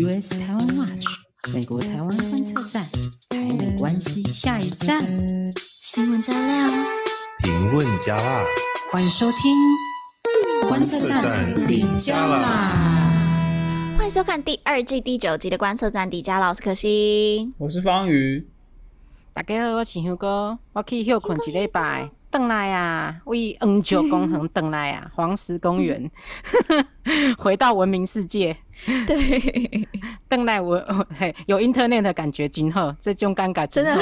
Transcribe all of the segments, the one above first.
US 台湾 Watch 美国台湾观测站，台美关系下一站。新闻加料，评论加辣，欢迎收听观测站底加啦。欢迎收看第二季第九集的观测站底加啦，我是可心，我是方瑜。大家好，我是香哥，我去休困一礼拜。邓来啊，为恒久公恒邓来啊，黄石公园，回到文明世界。对，邓来我 嘿有 internet 的感觉，今后这种尴尬真的。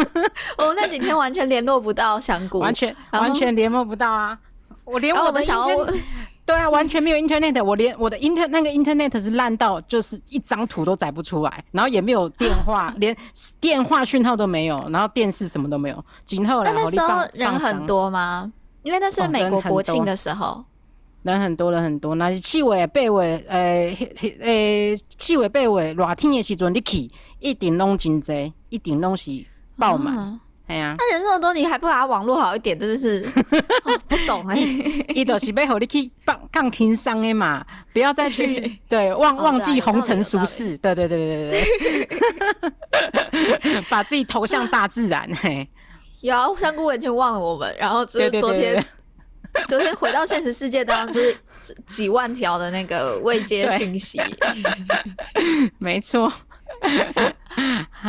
我们那几天完全联络不到香菇，完全完全联络不到啊！我连我的小。对啊，完全没有 internet，我连我的 inter 那个 internet 是烂到就是一张图都载不出来，然后也没有电话，连电话讯号都没有，然后电视什么都没有。今后来，那时候人很多吗？因为那是美国国庆的时候，哦、人很多人很多。那是七月八月，呃呃七月八月热天的时阵，你去一定拢真济，一定拢是爆满。啊哎呀，那人这么多，你还不把网络好一点，真的是、哦、不懂哎、欸。伊都是要让你去放放轻松的嘛，不要再去 对忘忘记红尘俗世，对对对对对对，把自己投向大自然。嘿，有香菇完全忘了我们，然后就是昨天昨天回到现实世界当中，就是几万条的那个未接讯息。没错。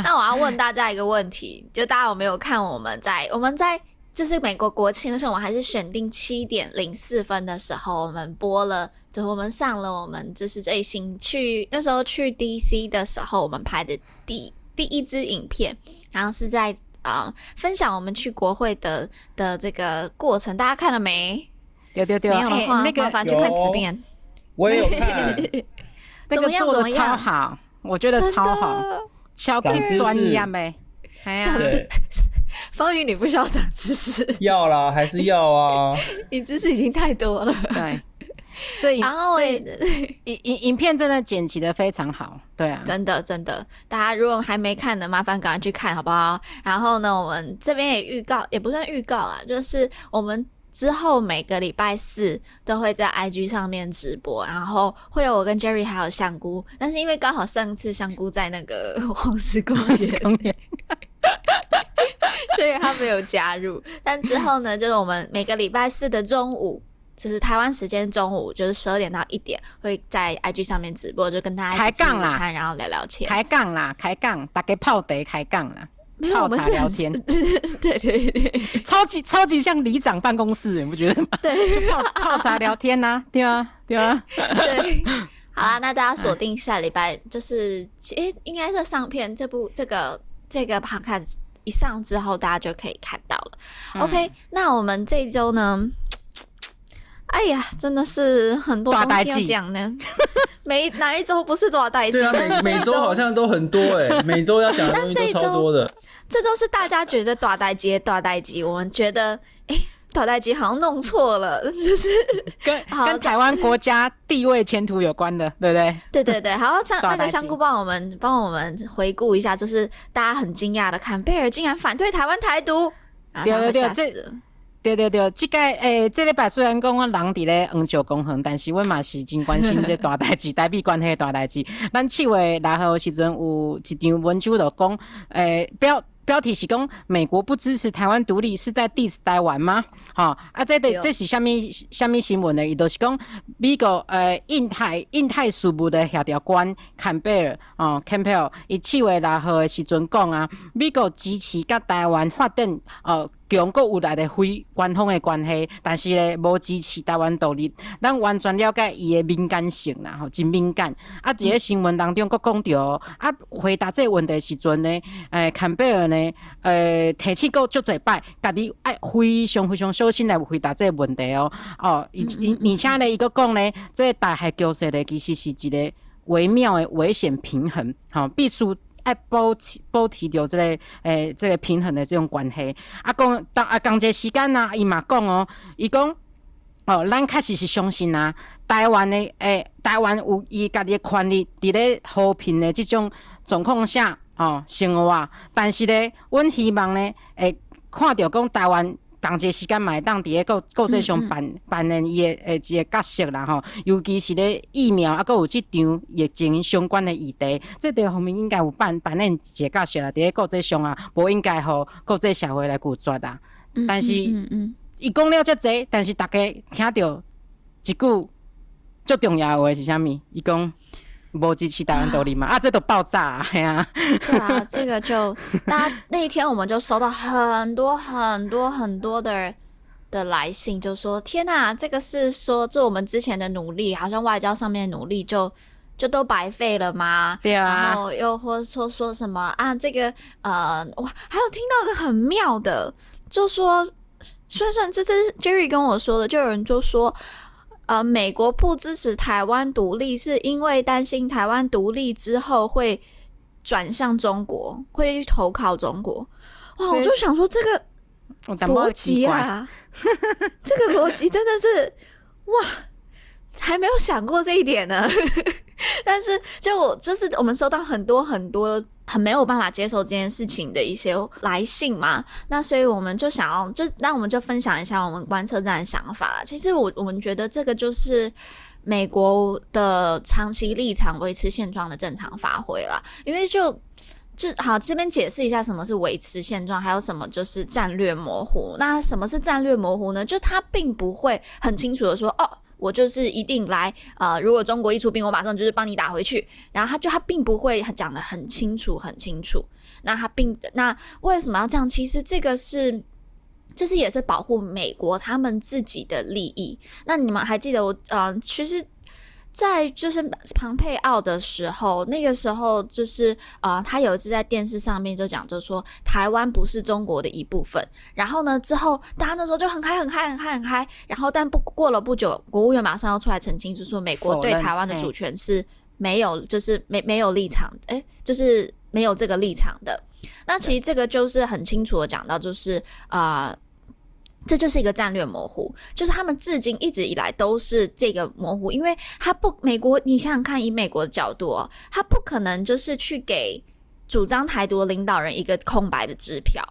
那我要问大家一个问题，就大家有没有看我们在我们在就是美国国庆的时候，我们还是选定七点零四分的时候，我们播了，就是我们上了我们这是最新去那时候去 DC 的时候，我们拍的第第一支影片，然后是在啊、呃、分享我们去国会的的这个过程，大家看了没？对对对，没有的话，欸、那个麻烦去看十遍。我也有看，那个做的超好。我觉得超好，超级专业呗。哎呀，方宇，你不需要长知识。要啦，还是要啊。你知识已经太多了。对，这影这 影影影片真的剪辑的非常好。对啊，真的真的，大家如果还没看的，麻烦赶快去看好不好？然后呢，我们这边也预告，也不算预告啦，就是我们。之后每个礼拜四都会在 IG 上面直播，然后会有我跟 Jerry 还有香菇，但是因为刚好上次香菇在那个 黄石公园，所以他没有加入。但之后呢，就是我们每个礼拜四的中午，就是台湾时间中午，就是十二点到一点，会在 IG 上面直播，就跟大家开杠啦，然后聊聊天，开杠啦，开杠，大家泡茶开杠啦。没有，泡茶聊天，对对对，超级超级像里长办公室，你不觉得吗？对，泡泡茶聊天呐、啊，对啊，对啊，对。好啦，那大家锁定下礼拜，就是诶、欸，应该是上片这部这个这个 podcast 一上之后，大家就可以看到了。嗯、OK，那我们这一周呢？哎呀，真的是很多东西要讲呢。每哪一周不是多少代志？对啊，每 每周好像都很多哎、欸，每周要讲的东西都超多的。这周是大家觉得大代机，大代机，我们觉得哎，大代机好像弄错了，就是跟跟台湾国家地位前途有关的，对不对？对对对，好，像那个香菇帮我们帮我们回顾一下，就是大家很惊讶的，坎贝尔竟然反对台湾台独，对对对，这。对对对，即个诶、欸，这礼拜虽然讲我人伫咧恒久公恒，但是我嘛是真关心这大代志，台币关系的大代志。咱七月六号时阵有一张文章就讲，诶、欸，标标题是讲美国不支持台湾独立，是在 diss 台湾吗？哈啊，这对这是虾米虾米新闻呢？伊都是讲美国诶印太印太事务的协调官坎贝尔哦，坎贝尔伊七月六号的时阵讲啊，美国支持甲台湾发展呃。强国有来的非官方的关系，但是咧无支持台湾独立，咱完全了解伊的敏感性啦，吼，真敏感。啊，伫个新闻当中佫讲着，啊，回答这个问题时阵呢，诶、欸，坎贝尔呢，诶、欸，提起过足侪摆，家己爱非常非常小心来回答这个问题哦。哦，而而且呢，伊佫讲呢，这个台海局势呢，其实是一个微妙的危险平衡，吼，必须。爱保持保持着这个诶、欸，这个平衡的这种关系。啊，讲当啊，讲这时间呐，伊嘛讲哦，伊讲哦，咱确实是相信啊，台湾的诶、台湾有伊家己的权利，伫咧和平的这种状况下哦生活啊。但是咧，阮希望咧，会看到讲台湾。同一时间嘛会当伫个国国际上扮扮演伊诶诶一个角色啦吼，尤其是咧疫苗啊，阁有即场疫情相关的议题，即个方面应该有扮扮演一个角色啦，伫个国际上啊，无应该互国际社会来拒绝啦。但是，伊讲了遮济，但是大家听到一句最重要诶话是啥物？伊讲。无支持台湾独立嘛？啊，这都爆炸啊！对啊，这个就大家那一天我们就收到很多很多很多的的来信，就说天哪，这个是说这我们之前的努力，好像外交上面的努力就就都白费了吗？对啊，然后又或说说什么啊，这个呃，哇，还有听到一个很妙的，就说算算，这是 Jerry 跟我说的，就有人就说。呃，美国不支持台湾独立，是因为担心台湾独立之后会转向中国，会去投靠中国。哇，我就想说这个逻辑啊，这个逻辑真的是哇，还没有想过这一点呢。但是，就我就是我们收到很多很多很没有办法接受这件事情的一些来信嘛，那所以我们就想要，就那我们就分享一下我们观测站的想法啦。其实我我们觉得这个就是美国的长期立场维持现状的正常发挥了，因为就就好这边解释一下什么是维持现状，还有什么就是战略模糊。那什么是战略模糊呢？就他并不会很清楚的说哦。我就是一定来，呃，如果中国一出兵，我马上就是帮你打回去。然后他就他并不会讲的很清楚，很清楚。那他并那为什么要这样？其实这个是，这是也是保护美国他们自己的利益。那你们还记得我，呃，其实。在就是庞佩奥的时候，那个时候就是呃，他有一次在电视上面就讲，就说台湾不是中国的一部分。然后呢，之后大家那时候就很嗨、很嗨、很嗨、很嗨。然后，但不过了不久，国务院马上要出来澄清，就说美国对台湾的主权是没有，就是没没有立场，诶，就是没有这个立场的。那其实这个就是很清楚的讲到，就是啊。呃这就是一个战略模糊，就是他们至今一直以来都是这个模糊，因为他不美国，你想想看，以美国的角度哦，他不可能就是去给主张台独的领导人一个空白的支票。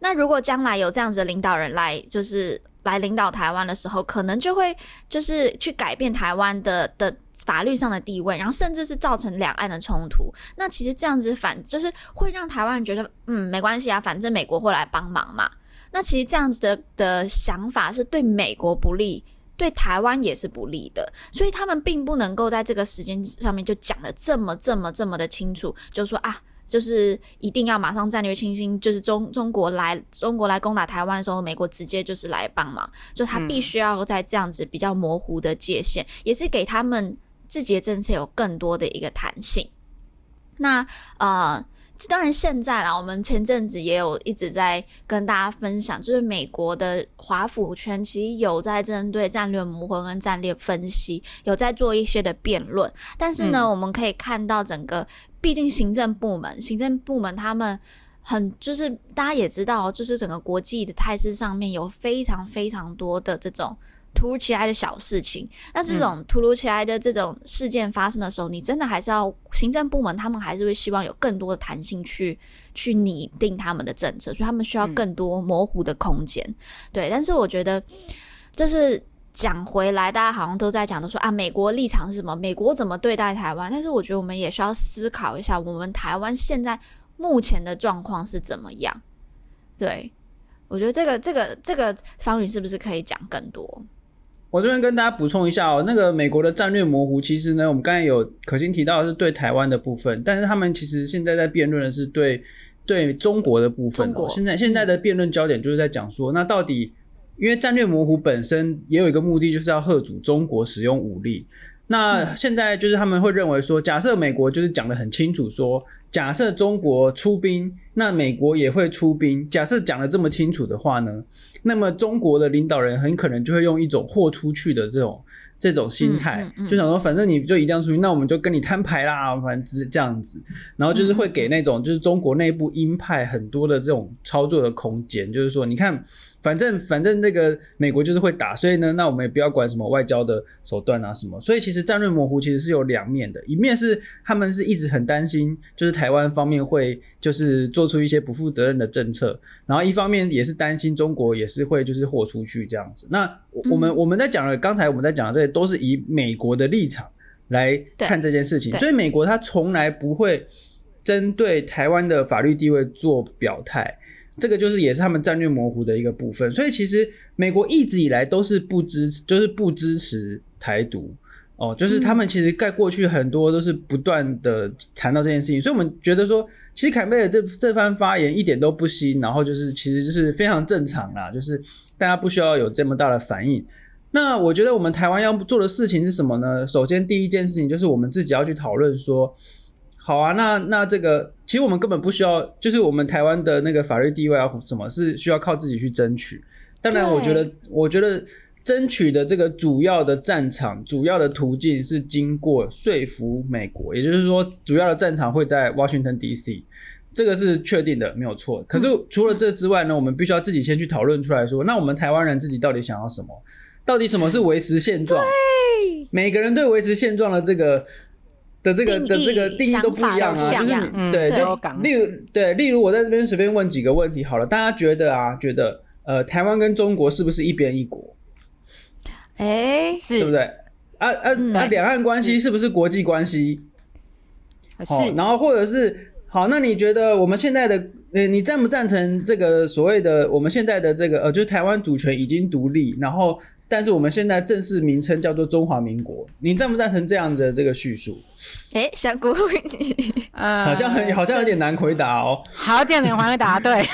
那如果将来有这样子的领导人来，就是来领导台湾的时候，可能就会就是去改变台湾的的法律上的地位，然后甚至是造成两岸的冲突。那其实这样子反就是会让台湾人觉得，嗯，没关系啊，反正美国会来帮忙嘛。那其实这样子的的想法是对美国不利，对台湾也是不利的，所以他们并不能够在这个时间上面就讲的这么这么这么的清楚，就说啊，就是一定要马上战略清新，就是中中国来中国来攻打台湾的时候，美国直接就是来帮忙，就他必须要在这样子比较模糊的界限，也是给他们自己的政策有更多的一个弹性。那呃。当然，现在啦，我们前阵子也有一直在跟大家分享，就是美国的华府圈其实有在针对战略模糊跟战略分析，有在做一些的辩论。但是呢，嗯、我们可以看到整个，毕竟行政部门，行政部门他们很就是大家也知道，就是整个国际的态势上面有非常非常多的这种。突如其来的小事情，那这种突如其来的这种事件发生的时候，嗯、你真的还是要行政部门，他们还是会希望有更多的弹性去去拟定他们的政策，所以他们需要更多模糊的空间。嗯、对，但是我觉得，就是讲回来，大家好像都在讲，都说啊，美国立场是什么？美国怎么对待台湾？但是我觉得我们也需要思考一下，我们台湾现在目前的状况是怎么样？对，我觉得这个这个这个方宇是不是可以讲更多？我这边跟大家补充一下哦，那个美国的战略模糊，其实呢，我们刚才有可心提到的是对台湾的部分，但是他们其实现在在辩论的是对对中国的部分哦。现在现在的辩论焦点就是在讲说，那到底因为战略模糊本身也有一个目的，就是要吓阻中国使用武力。那现在就是他们会认为说，假设美国就是讲的很清楚说，假设中国出兵，那美国也会出兵。假设讲的这么清楚的话呢，那么中国的领导人很可能就会用一种豁出去的这种这种心态，嗯嗯嗯、就想说，反正你就一定要出去，那我们就跟你摊牌啦，反正是这样子。然后就是会给那种就是中国内部鹰派很多的这种操作的空间，就是说，你看。反正反正那个美国就是会打，所以呢，那我们也不要管什么外交的手段啊什么。所以其实战略模糊其实是有两面的，一面是他们是一直很担心，就是台湾方面会就是做出一些不负责任的政策，然后一方面也是担心中国也是会就是豁出去这样子。那我们、嗯、我们在讲的刚才我们在讲的这些都是以美国的立场来看这件事情，所以美国它从来不会针对台湾的法律地位做表态。这个就是也是他们战略模糊的一个部分，所以其实美国一直以来都是不支持，就是不支持台独哦，就是他们其实在过去很多都是不断的谈到这件事情，所以我们觉得说，其实坎贝尔这这番发言一点都不新，然后就是其实就是非常正常啦，就是大家不需要有这么大的反应。那我觉得我们台湾要做的事情是什么呢？首先第一件事情就是我们自己要去讨论说。好啊，那那这个其实我们根本不需要，就是我们台湾的那个法律地位啊，什么是需要靠自己去争取。当然，我觉得，我觉得争取的这个主要的战场、主要的途径是经过说服美国，也就是说，主要的战场会在 Washington DC，这个是确定的，没有错。可是除了这之外呢，我们必须要自己先去讨论出来说，那我们台湾人自己到底想要什么？到底什么是维持现状？每个人对维持现状的这个。的这个的这个定义都不一样啊，就是你、嗯、对，就例如对，例如我在这边随便问几个问题好了，大家觉得啊，觉得呃，台湾跟中国是不是一边一国？哎，是，对不对？啊啊，那、嗯、两岸关系是不是国际关系？是、哦，然后或者是好，那你觉得我们现在的呃，你赞不赞成这个所谓的我们现在的这个呃，就是台湾主权已经独立，然后？但是我们现在正式名称叫做中华民国，你赞不赞成这样子的这个叙述？哎、欸，小姑，呃，好像很好像有点难回答哦。好点难回答，对。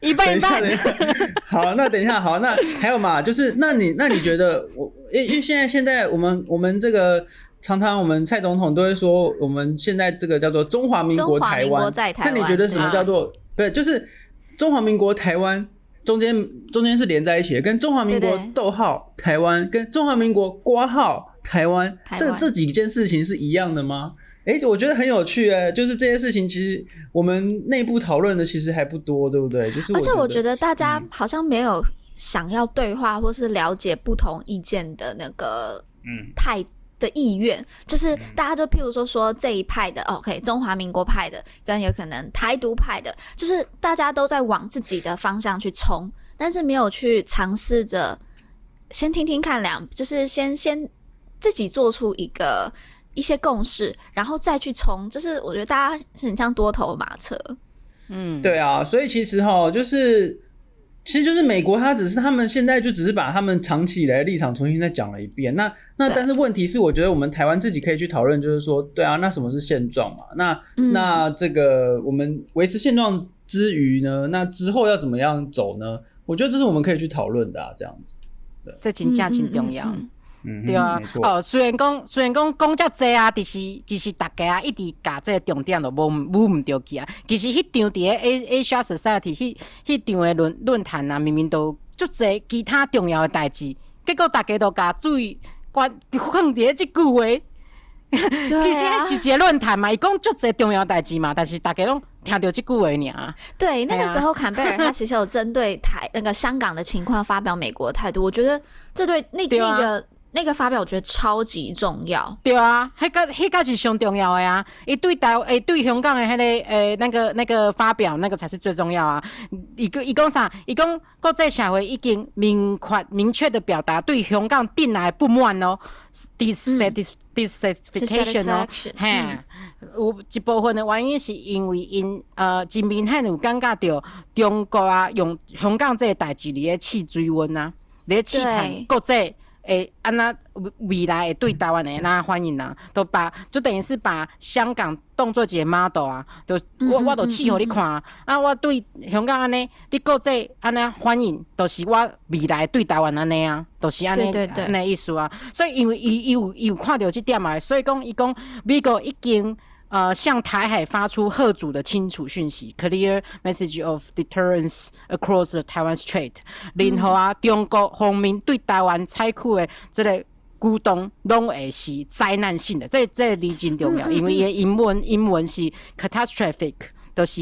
一半一半，一半。好，那等一下，好，那还有嘛？就是那你那你觉得我？因为现在现在我们我们这个常常我们蔡总统都会说，我们现在这个叫做中华民国台湾，那你觉得什么叫做？对，就是中华民国台湾。中间中间是连在一起的，跟中华民国逗号台湾，跟中华民国挂号台湾，这这几件事情是一样的吗？哎，我觉得很有趣哎，就是这些事情其实我们内部讨论的其实还不多，对不对？就是而且我觉得大家好像没有想要对话或是了解不同意见的那个嗯态度。的意愿就是，大家就譬如说说这一派的，OK，中华民国派的，跟有可能台独派的，就是大家都在往自己的方向去冲，但是没有去尝试着先听听看两，就是先先自己做出一个一些共识，然后再去冲。就是我觉得大家是很像多头马车，嗯，对啊，所以其实哈，就是。其实就是美国，他只是他们现在就只是把他们长期以来的立场重新再讲了一遍。那那但是问题是，我觉得我们台湾自己可以去讨论，就是说，对啊，那什么是现状嘛？那、嗯、那这个我们维持现状之余呢，那之后要怎么样走呢？我觉得这是我们可以去讨论的啊，这样子。对，这真正挺重要。嗯嗯对啊，哦，虽然讲虽然讲讲遮济啊，其实其实大家啊一直把这个重点都无无唔着去啊。其实迄场伫个 A Asia Society 迄迄场的论论坛啊，明明都足济其他重要的代志，结果大家都甲注意关放伫即句话。其实迄是一个论坛嘛，伊讲足济重要代志嘛，但是大家拢听到即句话尔。对，那个时候坎贝尔他其实有针对台那个香港的情况发表美国的态度，我觉得这对那那个。那个发表我觉得超级重要，对啊，迄个迄个是上重要的啊！伊对台诶对香港的迄、那个诶那个那个发表，那个才是最重要啊！伊个伊讲啥？伊讲国际社会已经明确明确的表达对香港定来不满哦，dissatisfaction 哦，嘿，有一部分的原因是因为因呃，真明显有感觉到中国啊用香港这个代志嚟试水温呐，嚟试探国际。诶，安那未来会对台湾诶那欢迎、啊，都把就等于是把香港当作一个 model 啊，都我我都试互你看啊，啊，我对香港安尼，你国际安尼欢迎，都、是我未来对台湾安尼啊，都、是安尼安尼意思啊，所以因为伊伊有伊有看到即点啊，所以讲伊讲美国已经。呃，向台海发出贺主的清楚讯息，clear message of deterrence across the Taiwan Strait。然后啊，中国方面对台湾采取的这个股东，拢会是灾难性的。这这个字真重要，因为伊英文英文是 catastrophic，都是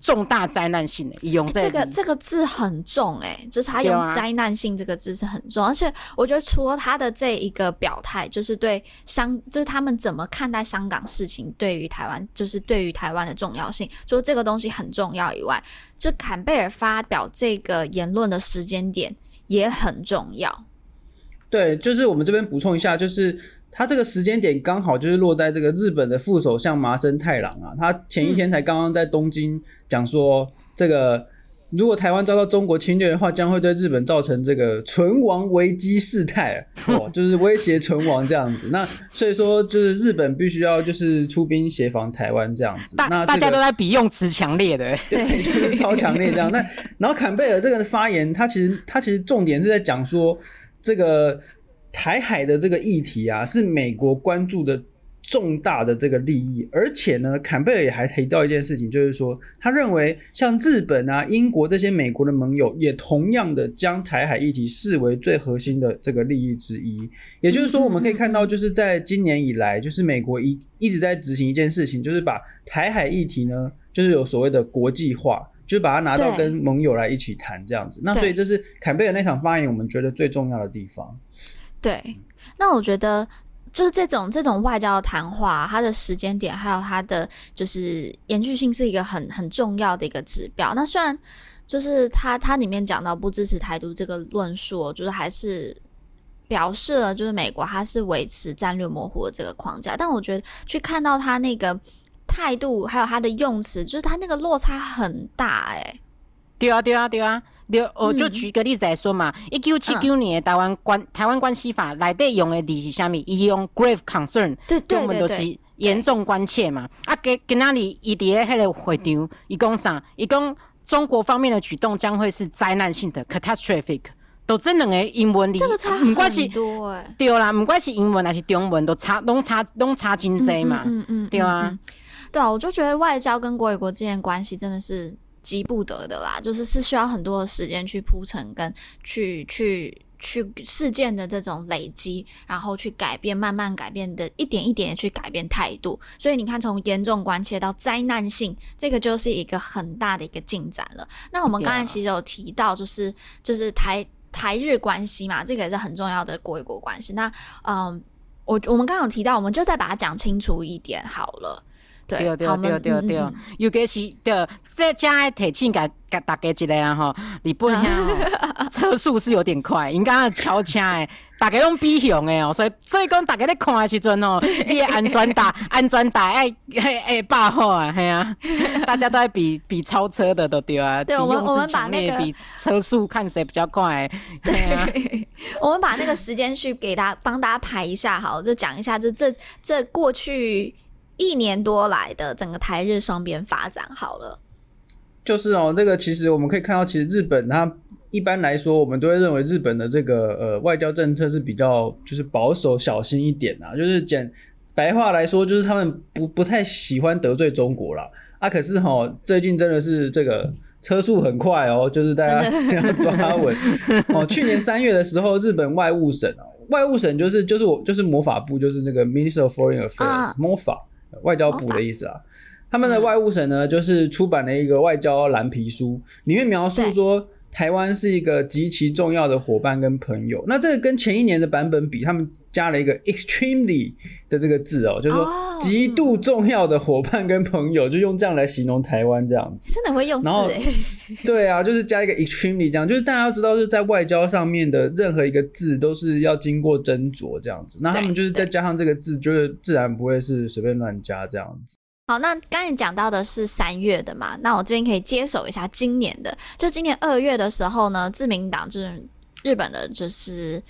重大灾难性的，用这个这个字很重哎、欸，就是他用灾难性这个字是很重，而且我觉得除了他的这一个表态，就是对香，就是他们怎么看待香港事情，对于台湾，就是对于台湾的重要性，说这个东西很重要以外，就坎贝尔发表这个言论的时间点也很重要。对，就是我们这边补充一下，就是。他这个时间点刚好就是落在这个日本的副首相麻生太郎啊，他前一天才刚刚在东京讲说，这个如果台湾遭到中国侵略的话，将会对日本造成这个存亡危机事态哦，就是威胁存亡这样子。那所以说，就是日本必须要就是出兵协防台湾这样子。大那、这个、大家都在比用词强烈的，对，就是超强烈这样。那然后坎贝尔这个发言，他其实他其实重点是在讲说这个。台海的这个议题啊，是美国关注的重大的这个利益，而且呢，坎贝尔也还提到一件事情，就是说，他认为像日本啊、英国这些美国的盟友，也同样的将台海议题视为最核心的这个利益之一。也就是说，我们可以看到，就是在今年以来，就是美国一一直在执行一件事情，就是把台海议题呢，就是有所谓的国际化，就是把它拿到跟盟友来一起谈这样子。那所以这是坎贝尔那场发言，我们觉得最重要的地方。对，那我觉得就是这种这种外交的谈话，它的时间点还有它的就是延续性是一个很很重要的一个指标。那虽然就是它它里面讲到不支持台独这个论述，就是还是表示了就是美国它是维持战略模糊的这个框架，但我觉得去看到他那个态度还有他的用词，就是他那个落差很大哎、欸。对啊，对啊，对啊。就我就举个例子来说嘛，一九七九年的台湾关台湾关系法内底用的字是啥物？伊用 grave concern，对对对，对，对，对，我们都是严重关切嘛。啊，给给那里伊伫个迄个会场，伊讲啥？伊讲中国方面的举动将会是灾难性的 catastrophic，都这两个英文里，这个差很多哎、欸。对啦，不管是英文还是中文，都差拢差拢差真济嘛。嗯嗯，嗯，对啊、嗯，对啊，我就觉得外交跟国与国之间关系真的是。急不得的啦，就是是需要很多的时间去铺陈，跟去去去事件的这种累积，然后去改变，慢慢改变的，一点一点的去改变态度。所以你看，从严重关切到灾难性，这个就是一个很大的一个进展了。那我们刚才其实有提到，就是就是台台日关系嘛，这个也是很重要的国与国关系。那嗯，我我们刚刚有提到，我们就再把它讲清楚一点好了。对对对对对，尤其是对这家的提醒给给大家一个啊吼，日本啊车速是有点快，应该超车的，大家拢比熊的哦，所以所以讲大家咧看的时阵哦，你的安全带 安全带哎哎哎把好啊，嘿啊，大家都在比比超车的都对啊，对，我们我们把那个比车速看谁比较快，对啊，我们把那个时间去给大家帮大家排一下，好，就讲一下，就这这过去。一年多来的整个台日双边发展好了，就是哦，那个其实我们可以看到，其实日本它一般来说，我们都会认为日本的这个呃外交政策是比较就是保守小心一点啊，就是简白话来说，就是他们不不太喜欢得罪中国啦。啊。可是哈，最近真的是这个车速很快哦，就是大家要抓稳 哦。去年三月的时候，日本外务省啊，外务省就是就是我就是魔法部，就是那个 Minister of Foreign Affairs 魔法。外交部的意思啊，他们的外务省呢，就是出版了一个外交蓝皮书，里面描述说台湾是一个极其重要的伙伴跟朋友。那这个跟前一年的版本比，他们加了一个 extremely 的这个字哦，就是说极度重要的伙伴跟朋友，就用这样来形容台湾这样子。真的会用字哎？对啊，就是加一个 extremely 这样，就是大家要知道，是在外交上面的任何一个字都是要经过斟酌这样子。那他们就是再加上这个字，就是自然不会是随便乱加这样子。好，那刚才讲到的是三月的嘛，那我这边可以接手一下今年的。就今年二月的时候呢，自民党就是日本的，就是。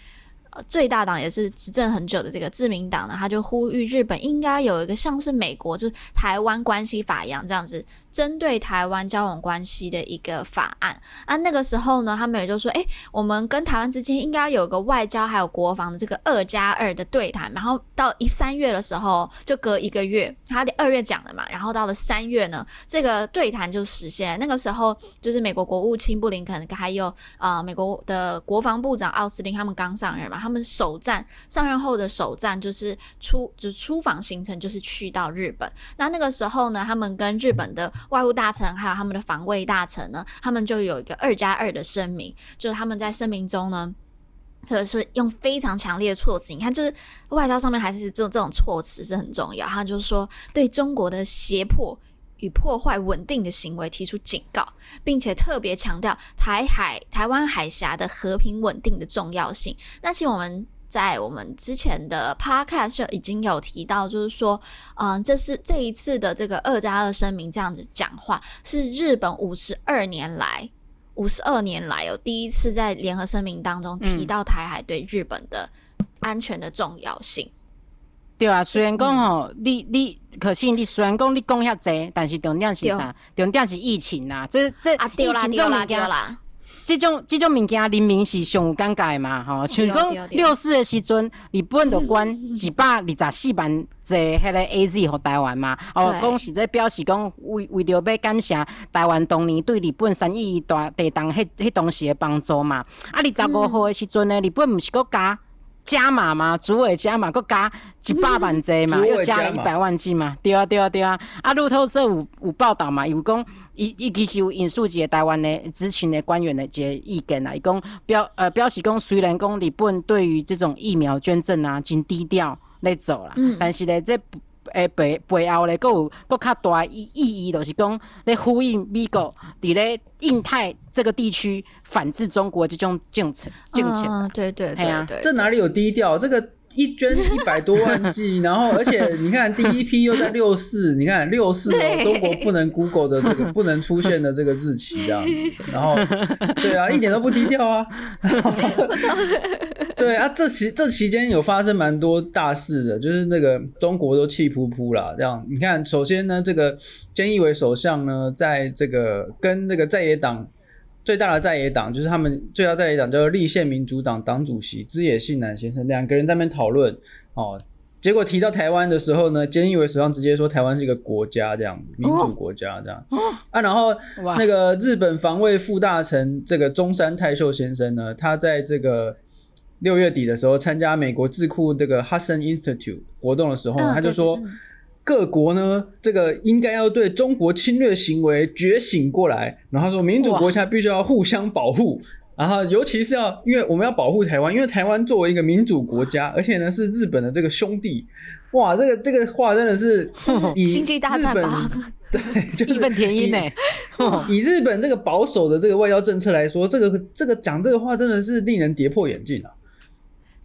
呃，最大党也是执政很久的这个自民党呢，他就呼吁日本应该有一个像是美国就是台湾关系法一样这样子，针对台湾交往关系的一个法案。啊，那个时候呢，他们也就说，诶，我们跟台湾之间应该有个外交还有国防的这个二加二的对谈。然后到一三月的时候，就隔一个月，他的二月讲的嘛，然后到了三月呢，这个对谈就实现。那个时候就是美国国务卿布林肯还有呃美国的国防部长奥斯汀他们刚上任嘛。他们首战上任后的首战就是出就是出访行程就是去到日本。那那个时候呢，他们跟日本的外务大臣还有他们的防卫大臣呢，他们就有一个二加二的声明，就是他们在声明中呢。或者是用非常强烈的措辞，你看，就是外交上面还是这这种措辞是很重要。他就是说，对中国的胁迫与破坏稳定的行为提出警告，并且特别强调台海、台湾海峡的和平稳定的重要性。那其实我们在我们之前的 podcast 就已经有提到，就是说，嗯，这是这一次的这个二加二声明这样子讲话，是日本五十二年来。五十二年来，有第一次在联合声明当中提到台海对日本的安全的重要性。嗯、对啊，虽然讲吼，你你可是你虽然讲你讲遐济，但是重点是啥？重点是疫情呐，这这啊对啦对啦对啦。这种这种物件，人民是上有尴尬的嘛？吼，像讲六四的时阵，日本就关一百二十四万剂迄个 AZ 和台湾嘛。哦，讲是在表示讲为为着要感谢台湾当年对日本三一一大地震迄迄当时的帮助嘛。啊，二十五号的时阵呢，日本毋是国加加码嘛？主委加码搁加一百万剂嘛？又加了一百万剂嘛？对啊，对啊，对啊。啊，路透社有有报道嘛？有讲。伊伊其实有引述一个台湾的知情的官员的一个意见啦，伊讲表呃表示讲，虽然讲日本对于这种疫苗捐赠啊，真低调咧做啦，嗯、但是咧这诶背背后咧，佫有佫较大意意义，就是讲咧呼应美国伫咧印太这个地区反制中国这种政策政策。嗯，对对对对，啊、这哪里有低调？这个。一捐一百多万剂，然后而且你看第一批又在六四，你看六四哦，中国不能 Google 的这个 不能出现的这个日期这样，然后对啊，一点都不低调啊，对啊，这期这期间有发生蛮多大事的，就是那个中国都气扑扑啦，这样。你看，首先呢，这个菅义伟首相呢，在这个跟那个在野党。最大的在野党就是他们最大在野党叫做立宪民主党党主席枝野信男先生，两个人在那边讨论哦，结果提到台湾的时候呢，菅义伟首相直接说台湾是一个国家这样，民主国家这样，哦、啊，然后那个日本防卫副大臣这个中山泰秀先生呢，他在这个六月底的时候参加美国智库这个 Hudson Institute 活动的时候呢，他就说。各国呢，这个应该要对中国侵略行为觉醒过来。然后他说，民主国家必须要互相保护，然后尤其是要，因为我们要保护台湾，因为台湾作为一个民主国家，而且呢是日本的这个兄弟。哇，这个这个话真的是以星际大战吧？对，就是义愤填膺呢。以日本这个保守的这个外交政策来说，这个这个讲这个话真的是令人跌破眼镜啊。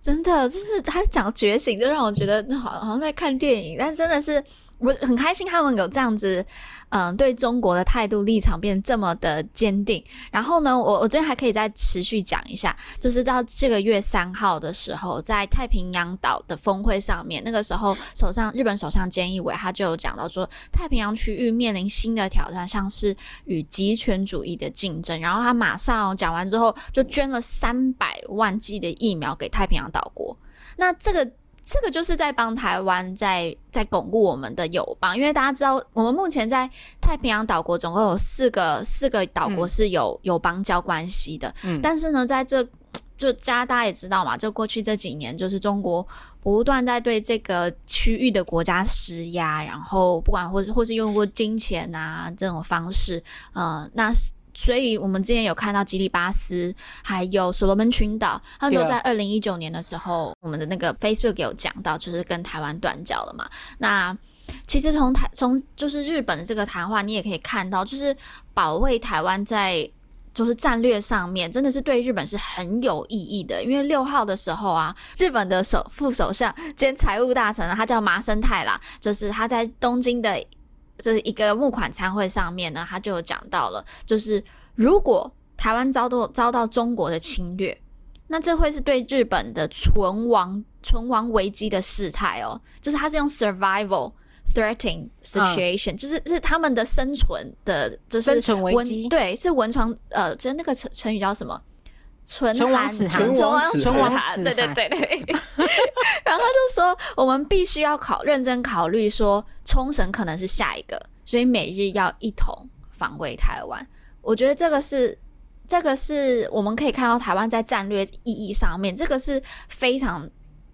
真的，就是他讲觉醒，就让我觉得好好像在看电影，但真的是。我很开心他们有这样子，嗯，对中国的态度立场变这么的坚定。然后呢，我我这边还可以再持续讲一下，就是到这个月三号的时候，在太平洋岛的峰会上面，那个时候首相日本首相菅义伟他就有讲到说，太平洋区域面临新的挑战，像是与极权主义的竞争。然后他马上讲完之后，就捐了三百万剂的疫苗给太平洋岛国。那这个。这个就是在帮台湾在在巩固我们的友邦，因为大家知道，我们目前在太平洋岛国总共有四个四个岛国是有友邦交关系的，嗯，但是呢，在这就大家大家也知道嘛，就过去这几年，就是中国不断在对这个区域的国家施压，然后不管或是或是用过金钱啊这种方式，呃，那。所以，我们之前有看到吉里巴斯，还有所罗门群岛，他们都在二零一九年的时候，我们的那个 Facebook 有讲到，就是跟台湾断交了嘛。那其实从台从就是日本的这个谈话，你也可以看到，就是保卫台湾在就是战略上面，真的是对日本是很有意义的。因为六号的时候啊，日本的首副首相兼财务大臣，他叫麻生太郎，就是他在东京的。这是一个募款餐会上面呢，他就有讲到了，就是如果台湾遭到遭到中国的侵略，那这会是对日本的存亡存亡危机的事态哦，就是他是用 survival threatening situation，、嗯、就是是他们的生存的，就是生存危机，对，是文床呃，就是那个成成语叫什么？唇亡齿寒，唇亡齿寒，对对对对。然后他就说，我们必须要考认真考虑，说冲绳可能是下一个，所以每日要一同防卫台湾。我觉得这个是这个是我们可以看到台湾在战略意义上面，这个是非常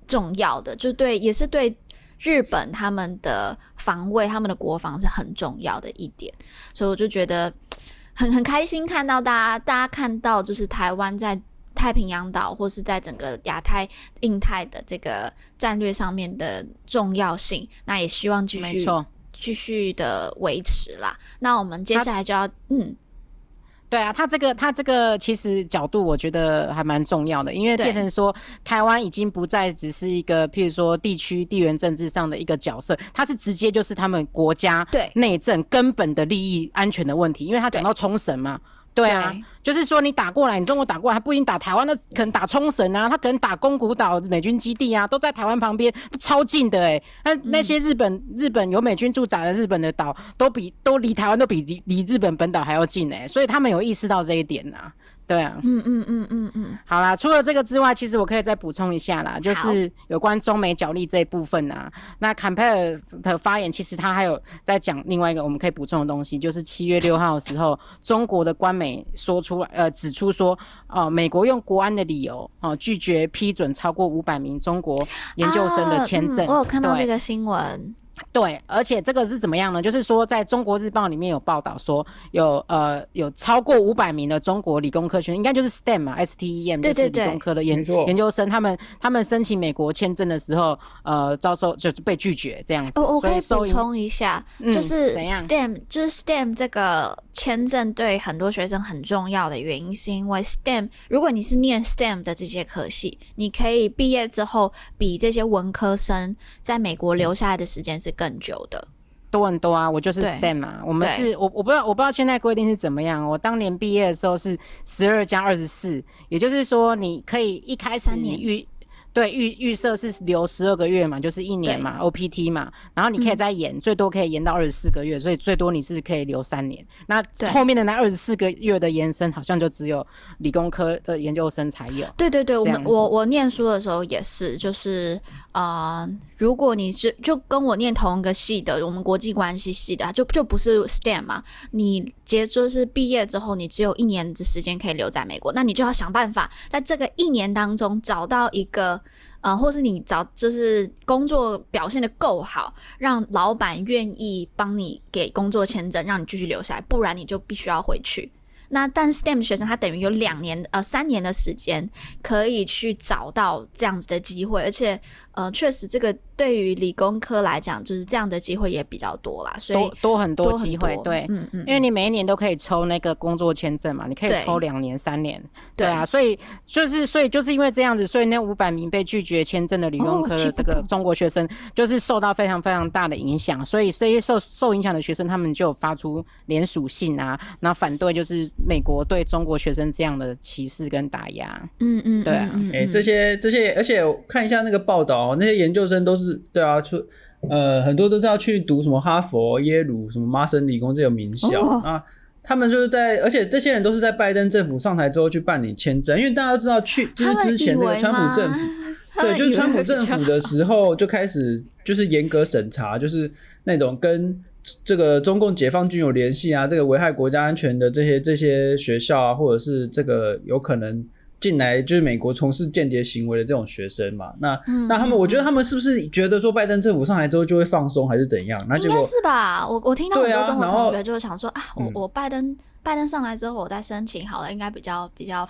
重要的，就对，也是对日本他们的防卫、他们的国防是很重要的一点。所以我就觉得很很开心看到大家，大家看到就是台湾在太平洋岛或是在整个亚太、印太的这个战略上面的重要性。那也希望继续。继续的维持啦。那我们接下来就要，嗯，对啊，他这个他这个其实角度我觉得还蛮重要的，因为变成说台湾已经不再只是一个譬如说地区地缘政治上的一个角色，它是直接就是他们国家对内政根本的利益安全的问题，因为他讲到冲绳嘛。对啊，对，就是说你打过来，你中国打过来，还不一定打台湾，那可能打冲绳啊，他可能打宫古岛美军基地啊，都在台湾旁边，超近的哎。那那些日本、嗯、日本有美军驻扎的日本的岛，都比都离台湾都比离离日本本岛还要近哎，所以他们有意识到这一点呐、啊。对啊，嗯嗯嗯嗯嗯，好啦，除了这个之外，其实我可以再补充一下啦，就是有关中美角力这一部分啊。那坎佩尔的发言其实他还有在讲另外一个我们可以补充的东西，就是七月六号的时候，中国的官媒说出来，呃，指出说，哦、呃，美国用国安的理由，哦、呃，拒绝批准超过五百名中国研究生的签证、啊嗯。我有看到这个新闻。对，而且这个是怎么样呢？就是说，在中国日报里面有报道说有，呃有超过五百名的中国理工科学生，应该就是 STEM 嘛，S T E M，就是理工科的研研究生，他们他们申请美国签证的时候，呃，遭受就是被拒绝这样子。哦我可以补充一下，就是 STEM，就是 STEM 这个签证对很多学生很重要的原因，是因为 STEM，如果你是念 STEM 的这些科系，你可以毕业之后比这些文科生在美国留下来的时间是更久的，多很多啊！我就是 STEM 啊，我们是我我不知道我不知道现在规定是怎么样。我当年毕业的时候是十二加二十四，也就是说你可以一开始你预。对，预预设是留十二个月嘛，就是一年嘛，OPT 嘛，然后你可以再延，嗯、最多可以延到二十四个月，所以最多你是可以留三年。那后面的那二十四个月的延伸，好像就只有理工科的研究生才有。对对对，我们我我念书的时候也是，就是呃，如果你是就跟我念同一个系的，我们国际关系系的，就就不是 STEM 嘛，你结就是毕业之后，你只有一年的时间可以留在美国，那你就要想办法在这个一年当中找到一个。呃，或是你找就是工作表现得够好，让老板愿意帮你给工作签证，让你继续留下来，不然你就必须要回去。那但 STEM 学生他等于有两年呃三年的时间可以去找到这样子的机会，而且呃确实这个。对于理工科来讲，就是这样的机会也比较多啦，所以多多很多机会，对，嗯嗯，因为你每一年都可以抽那个工作签证嘛，你可以抽两年、三年，对啊，所以就是所以就是因为这样子，所以那五百名被拒绝签证的理工科的这个中国学生，就是受到非常非常大的影响，所以这些受受影响的学生，他们就发出联署信啊，然后反对就是美国对中国学生这样的歧视跟打压，嗯嗯，对啊，哎，这些这些，而且看一下那个报道，那些研究生都是。对啊，出呃很多都是要去读什么哈佛、耶鲁、什么麻省理工这种名校啊。Oh. 他们就是在，而且这些人都是在拜登政府上台之后去办理签证，因为大家都知道去就是之前那个川普政府，对，就是川普政府的时候就开始就是严格审查，就是那种跟这个中共解放军有联系啊，这个危害国家安全的这些这些学校啊，或者是这个有可能。进来就是美国从事间谍行为的这种学生嘛，那、嗯、那他们，我觉得他们是不是觉得说拜登政府上来之后就会放松，还是怎样？那结果应该是吧？我我听到很多中国同学就是想说啊，啊，我我拜登、嗯、拜登上来之后，我再申请好了，应该比较比较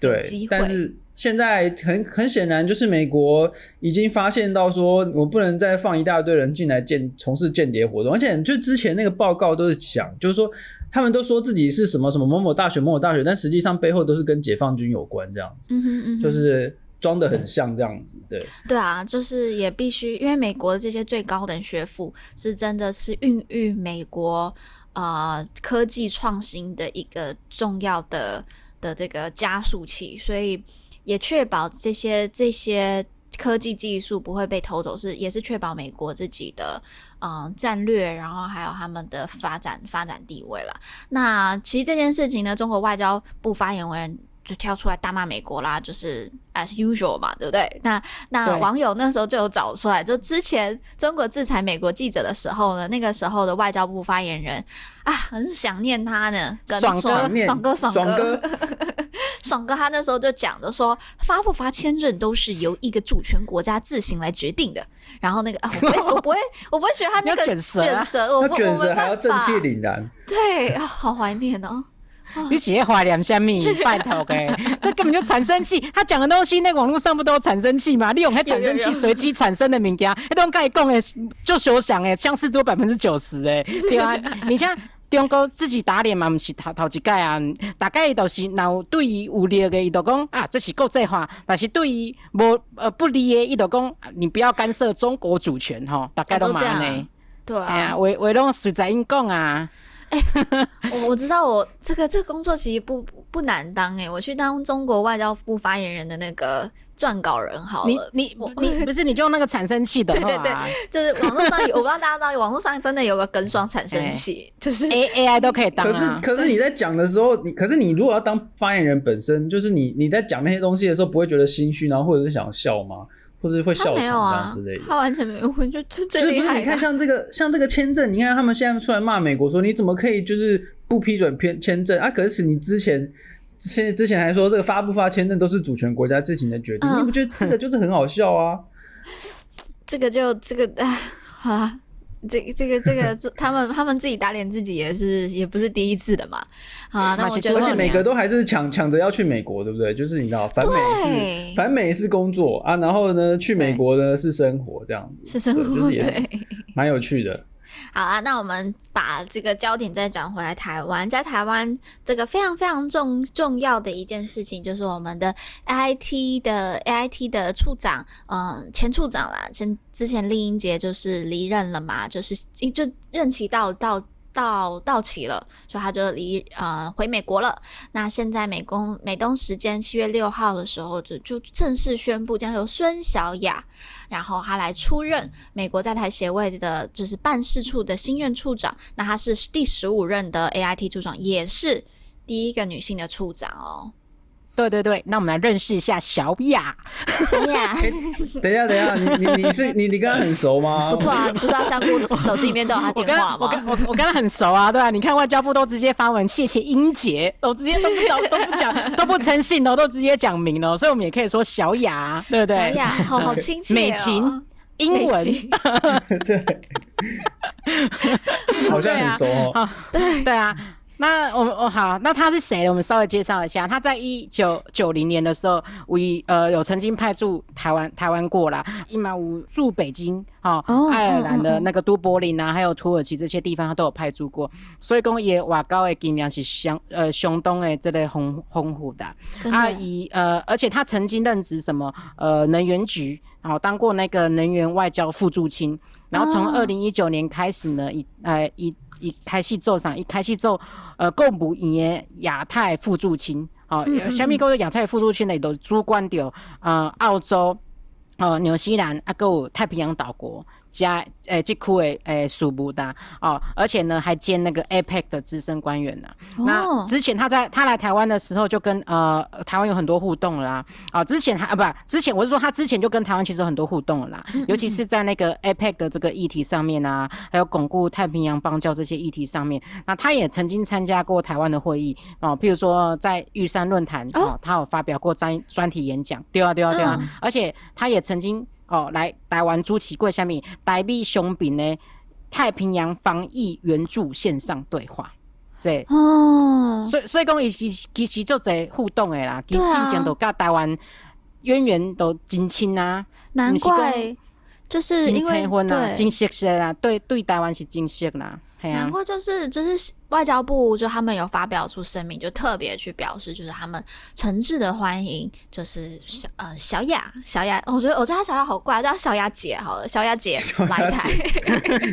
有机会。对，但是现在很很显然，就是美国已经发现到说，我不能再放一大堆人进来间从事间谍活动，而且就之前那个报告都是讲，就是说。他们都说自己是什么什么某某大学某某大学，但实际上背后都是跟解放军有关这样子，嗯哼嗯哼，就是装的很像这样子，对。对啊，就是也必须，因为美国的这些最高等学府是真的是孕育美国呃科技创新的一个重要的的这个加速器，所以也确保这些这些。科技技术不会被偷走，是也是确保美国自己的嗯、战略，然后还有他们的发展发展地位了。那其实这件事情呢，中国外交部发言人就跳出来大骂美国啦，就是 as usual 嘛，对不对？那那网友那时候就有找出来，就之前中国制裁美国记者的时候呢，那个时候的外交部发言人啊，很想念他呢，爽哥，爽哥，爽哥，爽哥，爽哥，他那时候就讲的说，发不发签证都是由一个主权国家自行来决定的。然后那个啊，我不会，我不会，我不会学他那个 卷舌，卷舌，我卷舌还要正气凛然，对啊，好怀念哦。你写怀念什么？拜托诶，这根本就产生器。他讲的东西，那网络上不都有产生器吗？利用还产生器随机产生的物件，那种该讲诶，就休想诶，相似度百分之九十诶，对啊。你像中国自己打脸嘛，不是头头一届啊，大概都是那对于有利的，伊就讲啊，这是国际化；但是对于无呃不利的，伊就讲你不要干涉中国主权吼，大概都嘛呢。对啊，为为拢随在因讲啊。哎、欸，我我知道我这个这个工作其实不不难当哎、欸，我去当中国外交部发言人的那个撰稿人好了。你你你不是你就用那个产生器的？对对对，就是网络上有，我不知道大家知道，网络上真的有个跟双产生器，欸、就是 A A I 都可以当、啊。可是可是你在讲的时候，你可是你如果要当发言人本身，就是你你在讲那些东西的时候，不会觉得心虚，然后或者是想笑吗？或者会笑场这样之类的，他完全没有，我觉得这最厉害。你看，像这个，像这个签证，你看他们现在出来骂美国，说你怎么可以就是不批准签签证啊？可是你之前，现在之前还说这个发不发签证都是主权国家自行的决定，嗯、你不觉得这个就是很好笑啊？这个就这个啊，好啦。这个、这个这个这他们他们自己打脸自己也是也不是第一次的嘛，啊，那我觉得而且每个都还是抢抢着要去美国，对不对？就是你知道，反美是反美是工作啊，然后呢去美国呢是生活这样子，是生活，对，蛮有趣的。好啊，那我们把这个焦点再转回来台湾，在台湾这个非常非常重重要的一件事情，就是我们的 AIT 的 AIT 的处长，嗯，前处长啦，前之前丽英杰就是离任了嘛，就是就任期到到。到到期了，所以他就离呃回美国了。那现在美工美东时间七月六号的时候，就就正式宣布将由孙小雅，然后她来出任美国在台协会的就是办事处的新任处长。那她是第十五任的 AIT 处长，也是第一个女性的处长哦。对对对，那我们来认识一下小雅。小雅，欸、等一下，等一下，你你你是你你跟他很熟吗？不错啊，你不知道香菇手机里面都有他电话吗？我跟我跟我跟他很熟啊，对啊，你看外交部都直接发文谢谢英杰，我直接都不找都不讲 都不诚信哦，都直接讲明了，所以我们也可以说小雅，对不对？小雅，好好亲切、哦、美琴，英文，对，好像很熟哦，对对啊。那我们哦好，那他是谁？我们稍微介绍一下。他在一九九零年的时候，为呃有曾经派驻台湾台湾过啦，伊嘛有驻北京、哦哦、爱尔兰的那个都柏林啊，还有土耳其这些地方，他都有派驻过。所以讲也瓦高的经验是相呃熊东的这类红红虎的。啊，以呃而且他曾经任职什么呃能源局，然后当过那个能源外交副驻青。然后从二零一九年开始呢，以呃以一开始做上，一开始做呃，公务员亚太副驻青，哦，虾米叫做亚太副驻青呢？都主管着呃澳洲、呃纽西兰啊，还有太平洋岛国。加诶，这区诶诶，属不的哦，而且呢，还兼那个 APEC 的资深官员呢。哦、那之前他在他来台湾的时候，就跟呃台湾有很多互动啦。啊、哦，之前他啊不，之前我是说他之前就跟台湾其实有很多互动了啦。嗯嗯尤其是在那个 APEC 的这个议题上面啊，还有巩固太平洋邦交这些议题上面，那他也曾经参加过台湾的会议哦，譬如说在玉山论坛哦，他有发表过专专题演讲，对啊对啊对啊，嗯、而且他也曾经。哦，来台湾主持过下面台美双边的太平洋防疫援助线上对话，这哦，所以所以讲伊其其实就在互动的啦，之前都甲台湾渊源都真亲啊，难怪就是因为对。真熟悉啦，对对台湾是真熟啦。难怪就是就是外交部就他们有发表出声明，就特别去表示，就是他们诚挚的欢迎，就是小呃小雅小雅，我觉得我叫她小雅好怪，叫她小雅姐好了，小雅姐来台，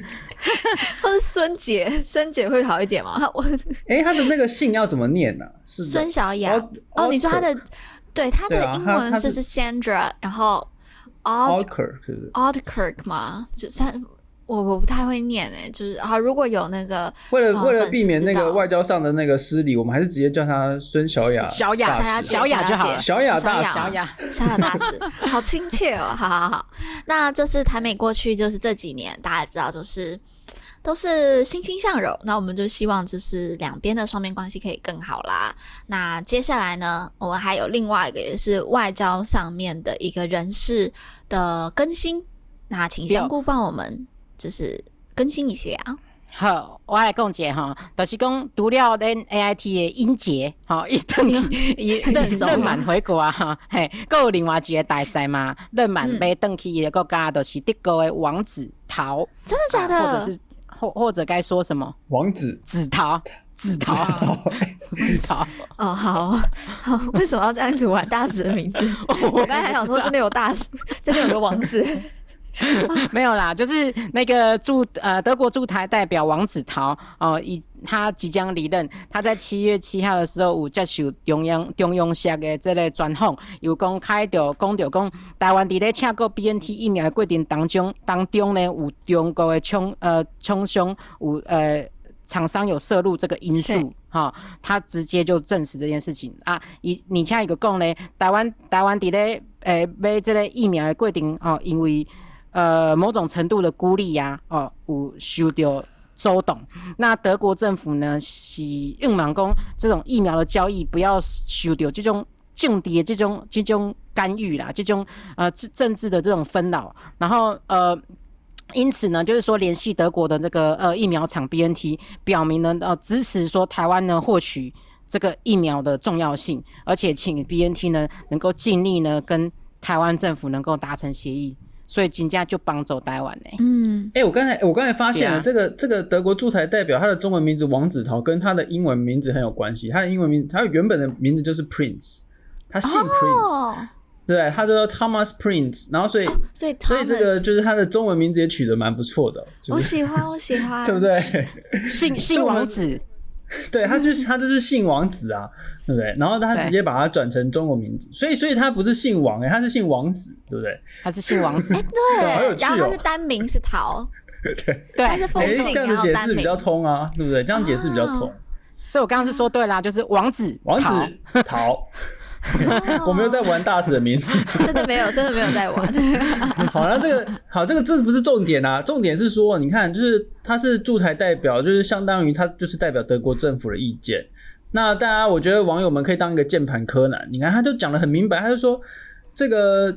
或是孙姐，孙姐会好一点吗？我哎，她的那个姓要怎么念呢？是孙小雅哦，你说她的对她的英文是是 Sandra，然后 Odd 是 Oddkirk 吗？就她。我我不太会念诶，就是好，如果有那个为了为了避免那个外交上的那个失礼，我们还是直接叫他孙小雅，小雅小雅小雅就好了，小雅大小雅小雅大使，好亲切哦，好好好。那这是台美过去就是这几年大家知道就是都是欣欣向荣，那我们就希望就是两边的双边关系可以更好啦。那接下来呢，我们还有另外一个也是外交上面的一个人事的更新，那请香菇帮我们。就是更新一些啊。好，我来讲解哈，就是讲读了恁 A I T 的音节，哈，一 等伊任任满回国啊，哈，嘿，还有另外一个大赛嘛，任满被登去一个国家，就是德国的王子陶，真的假的？或者是或或者该说什么？王子紫陶，紫陶，紫陶。哦，好好，为什么要这样子玩大使的名字？我刚才还想说，真的有大使，真的有个王子。没有啦，就是那个驻呃德国驻台代表王子陶哦，以他即将离任，他在七月七号的时候有接受中央中央社的这个专访，有公开着讲着讲台湾伫咧采购 BNT 疫苗的过程当中当中呢，有中国的冲呃冲商有呃厂商有涉入这个因素哈，他直接就证实这件事情。啊，以你像一个讲呢，台湾台湾伫咧呃买这个疫苗的过程哦，因为呃，某种程度的孤立呀、哦，有受到周董。那德国政府呢，是硬忙工这种疫苗的交易不要受到这种政治的这种这种干预啦，这种呃政政治的这种纷扰。然后呃，因此呢，就是说联系德国的这个呃疫苗厂 BNT，表明呢呃支持说台湾呢获取这个疫苗的重要性，而且请 BNT 呢能够尽力呢跟台湾政府能够达成协议。所以金价就帮走台湾呢。嗯，哎、欸，我刚才我刚才发现了这个这个德国驻台代表，他的中文名字王子陶跟他的英文名字很有关系。他的英文名，他原本的名字就是 Prince，他姓 Prince，、哦、对，他就叫 Thomas Prince。然后所以、啊、所以所以这个就是他的中文名字也取得蛮不错的、就是。我喜欢，我喜欢，对不对？姓姓王子。对，他就 是他就是姓王子啊，对不对？然后他直接把它转成中国名字，所以所以他不是姓王哎，他是姓王子，对不对？他是姓王子，对，对然后他是单名是陶，对对，他是封姓，这样子解释比较通啊，对不对？这样解释比较通。所以我刚刚是说对啦，就是王子王子陶。我没有在玩大使的名字，真的没有，真的没有在玩。好，了这个好，这个这不是重点啊，重点是说，你看，就是他是驻台代表，就是相当于他就是代表德国政府的意见。那大家，我觉得网友们可以当一个键盘柯南，你看，他就讲的很明白，他就说这个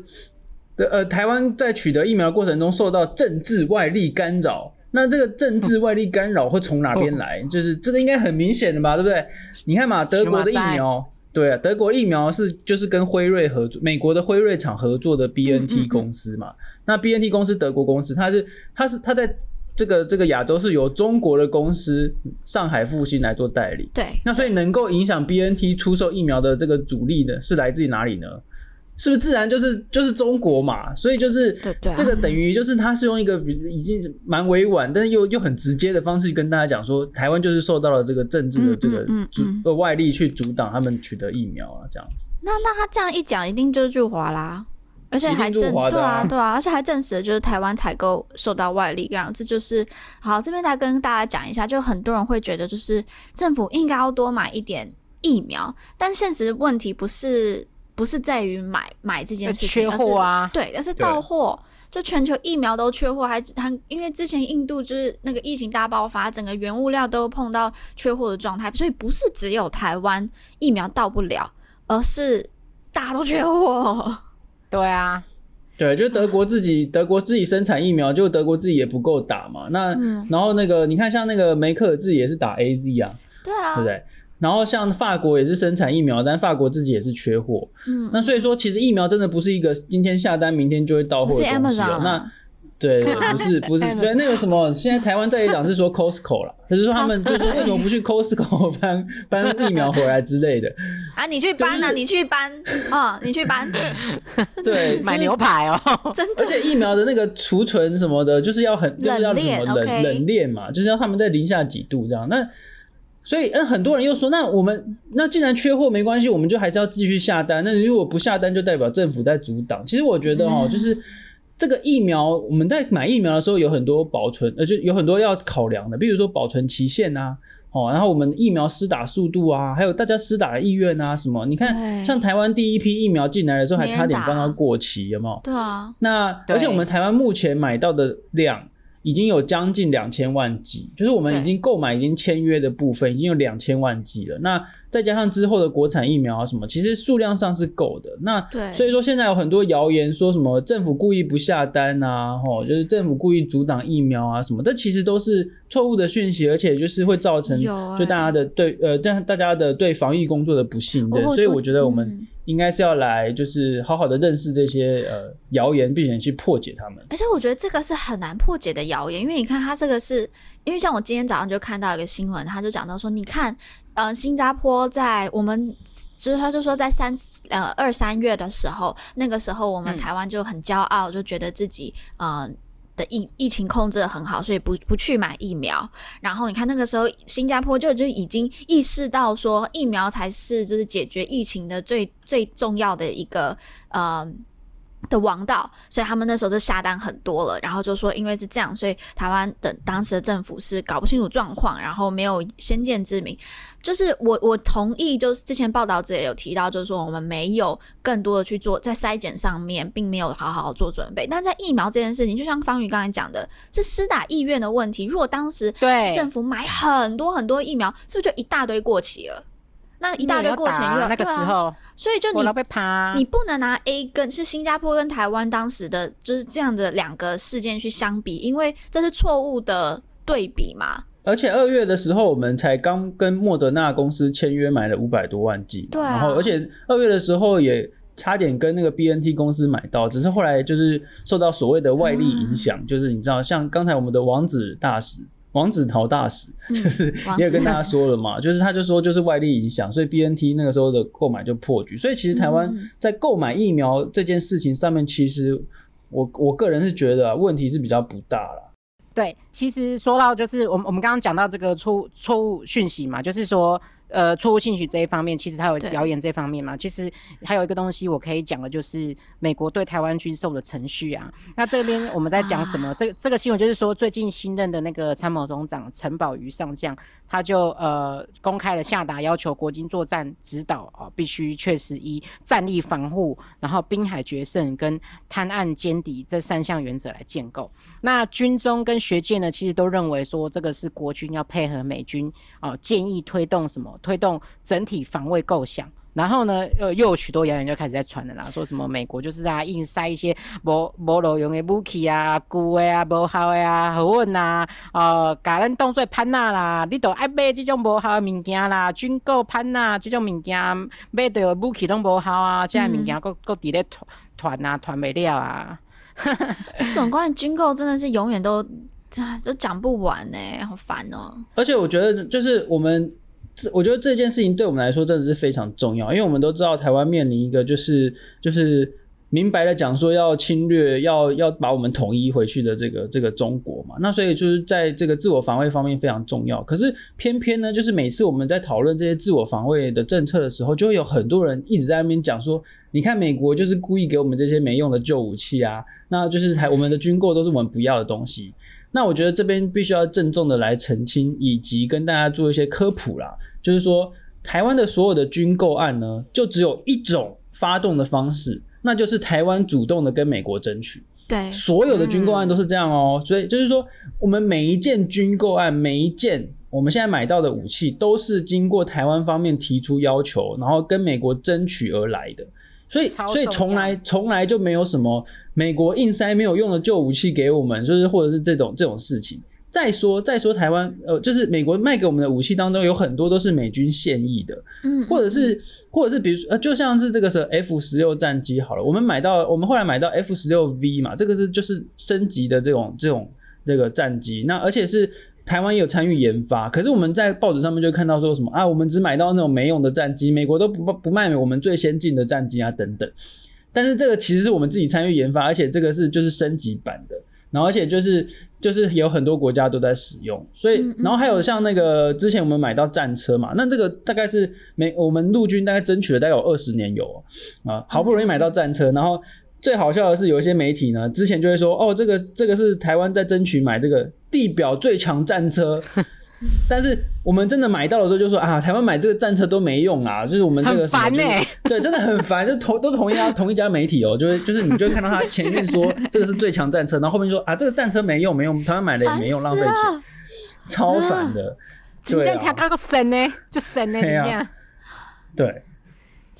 的呃，台湾在取得疫苗的过程中受到政治外力干扰，那这个政治外力干扰会从哪边来？就是这个应该很明显的吧，对不对？你看嘛，德国的疫苗。对啊，德国疫苗是就是跟辉瑞合作，美国的辉瑞厂合作的 BNT 公司嘛。嗯嗯嗯，那 BNT 公司德国公司，它是它是它在这个这个亚洲是由中国的公司上海复星来做代理。对，那所以能够影响 BNT 出售疫苗的这个主力呢，是来自于哪里呢？是不是自然就是就是中国嘛？所以就是这个等于就是他是用一个已经蛮委婉，但是又又很直接的方式跟大家讲说，台湾就是受到了这个政治的这个阻呃外力去阻挡他们取得疫苗啊，这样子。那那他这样一讲，一定就是入华啦，而且还证对啊对啊，而且还证实了就是台湾采购受到外力这样，这就是好。这边再跟大家讲一下，就很多人会觉得就是政府应该要多买一点疫苗，但现实问题不是。不是在于买买这件事情，缺货啊，对，但是到货，就全球疫苗都缺货，还还因为之前印度就是那个疫情大爆发，整个原物料都碰到缺货的状态，所以不是只有台湾疫苗到不了，而是大家都缺货。对啊，对，就德国自己，德国自己生产疫苗，就德国自己也不够打嘛。那、嗯、然后那个你看，像那个梅克尔自己也是打 AZ 啊，对啊，对不对？然后像法国也是生产疫苗，但法国自己也是缺货。嗯，那所以说其实疫苗真的不是一个今天下单明天就会到货的东西了。那对，对，不是不是对那个什么，现在台湾在讲是说 Costco 啦，就是说他们就是说为什么不去 Costco 搬搬疫苗回来之类的。啊，你去搬啊，你去搬啊，你去搬。对，买牛排哦，真的。而且疫苗的那个储存什么的，就是要很就是要什么冷冷链嘛，就是要他们在零下几度这样那。所以，嗯，很多人又说，那我们那既然缺货没关系，我们就还是要继续下单。那如果不下单，就代表政府在阻挡。其实我觉得哦，就是这个疫苗，我们在买疫苗的时候有很多保存，呃，就有很多要考量的，比如说保存期限啊，哦，然后我们疫苗施打速度啊，还有大家施打的意愿啊，什么？你看，像台湾第一批疫苗进来的时候，还差点帮它过期，有没有？对啊。那而且我们台湾目前买到的量。已经有将近两千万剂，就是我们已经购买、已经签约的部分，已经有两千万剂了。那再加上之后的国产疫苗啊什么，其实数量上是够的。那对，所以说现在有很多谣言说什么政府故意不下单啊，吼，就是政府故意阻挡疫苗啊什么，这其实都是错误的讯息，而且就是会造成就大家的对、欸、呃，但大家的对防疫工作的不信任。所以我觉得我们。嗯应该是要来，就是好好的认识这些呃谣言，并且去破解他们。而且我觉得这个是很难破解的谣言，因为你看，它这个是因为像我今天早上就看到一个新闻，他就讲到说，你看，呃，新加坡在我们就是他就说在三呃二三月的时候，那个时候我们台湾就很骄傲，嗯、就觉得自己呃。的疫疫情控制的很好，所以不不去买疫苗。然后你看那个时候，新加坡就就已经意识到说，疫苗才是就是解决疫情的最最重要的一个呃。的王道，所以他们那时候就下单很多了，然后就说因为是这样，所以台湾的当时的政府是搞不清楚状况，然后没有先见之明。就是我我同意，就是之前报道者也有提到，就是说我们没有更多的去做在筛检上面，并没有好好做准备。但在疫苗这件事情，就像方宇刚才讲的，是施打意愿的问题。如果当时对政府买很多很多疫苗，是不是就一大堆过期了？那一大堆过程又、啊、那个时候，啊、所以就你你不能拿 A 跟是新加坡跟台湾当时的就是这样的两个事件去相比，因为这是错误的对比嘛。而且二月的时候，我们才刚跟莫德纳公司签约买了五百多万剂，对、啊，然后而且二月的时候也差点跟那个 BNT 公司买到，只是后来就是受到所谓的外力影响，嗯、就是你知道，像刚才我们的王子大使。黄子陶大使就是也有跟大家说了嘛，就是他就说就是外力影响，所以 BNT 那个时候的购买就破局。所以其实台湾在购买疫苗这件事情上面，其实我我个人是觉得问题是比较不大啦。对，其实说到就是我们我们刚刚讲到这个错错误讯息嘛，就是说。呃，错误信息这一方面，其实还有谣言这方面嘛。其实还有一个东西我可以讲的，就是美国对台湾军售的程序啊。那这边我们在讲什么？啊、这这个新闻就是说，最近新任的那个参谋总长陈宝瑜上将，他就呃公开的下达要求，国军作战指导啊，必须确实以战力防护，然后滨海决胜跟滩岸歼敌这三项原则来建构。那军中跟学界呢，其实都认为说，这个是国军要配合美军啊，建议推动什么？推动整体防卫构想，然后呢，又又有许多谣言就开始在传了啦，说什么美国就是啊，硬塞一些无无路用的武器啊、旧的啊、无效的啊、好稳呐，呃，把咱当做潘娜啦，你都爱买这种无效的物件啦，军购潘娜这种物件买到武器拢无效啊，这样物件搁搁伫咧团啊团没了啊。这种关于军购真的是永远都都讲不完呢、欸，好烦哦、喔。而且我觉得就是我们。我觉得这件事情对我们来说真的是非常重要，因为我们都知道台湾面临一个就是就是明白的讲说要侵略，要要把我们统一回去的这个这个中国嘛，那所以就是在这个自我防卫方面非常重要。可是偏偏呢，就是每次我们在讨论这些自我防卫的政策的时候，就会有很多人一直在那边讲说，你看美国就是故意给我们这些没用的旧武器啊，那就是台我们的军购都是我们不要的东西。那我觉得这边必须要郑重的来澄清，以及跟大家做一些科普啦。就是说，台湾的所有的军购案呢，就只有一种发动的方式，那就是台湾主动的跟美国争取。对，所有的军购案都是这样哦。所以就是说，我们每一件军购案，每一件我们现在买到的武器，都是经过台湾方面提出要求，然后跟美国争取而来的。所以，所以从来从来就没有什么美国硬塞没有用的旧武器给我们，就是或者是这种这种事情。再说再说台湾，呃，就是美国卖给我们的武器当中有很多都是美军现役的，嗯，或者是或者是比如说，呃，就像是这个是 F 十六战机好了，我们买到我们后来买到 F 十六 V 嘛，这个是就是升级的这种这种这个战机，那而且是。台湾也有参与研发，可是我们在报纸上面就看到说什么啊，我们只买到那种没用的战机，美国都不不卖我们最先进的战机啊等等。但是这个其实是我们自己参与研发，而且这个是就是升级版的，然后而且就是就是有很多国家都在使用，所以然后还有像那个之前我们买到战车嘛，那这个大概是美我们陆军大概争取了大概有二十年有啊，好不容易买到战车，然后。最好笑的是，有一些媒体呢，之前就会说，哦，这个这个是台湾在争取买这个地表最强战车，但是我们真的买到的时候，就说啊，台湾买这个战车都没用啊，就是我们这个烦呢、欸，对，真的很烦，就同都同一家 同一家媒体哦，就是就是你就会看到他前面说这个是最强战车，然后后面说啊，这个战车没用没用，台湾买了也没用，浪费钱，超烦的，真正听到个神呢，就神呢，这样，对。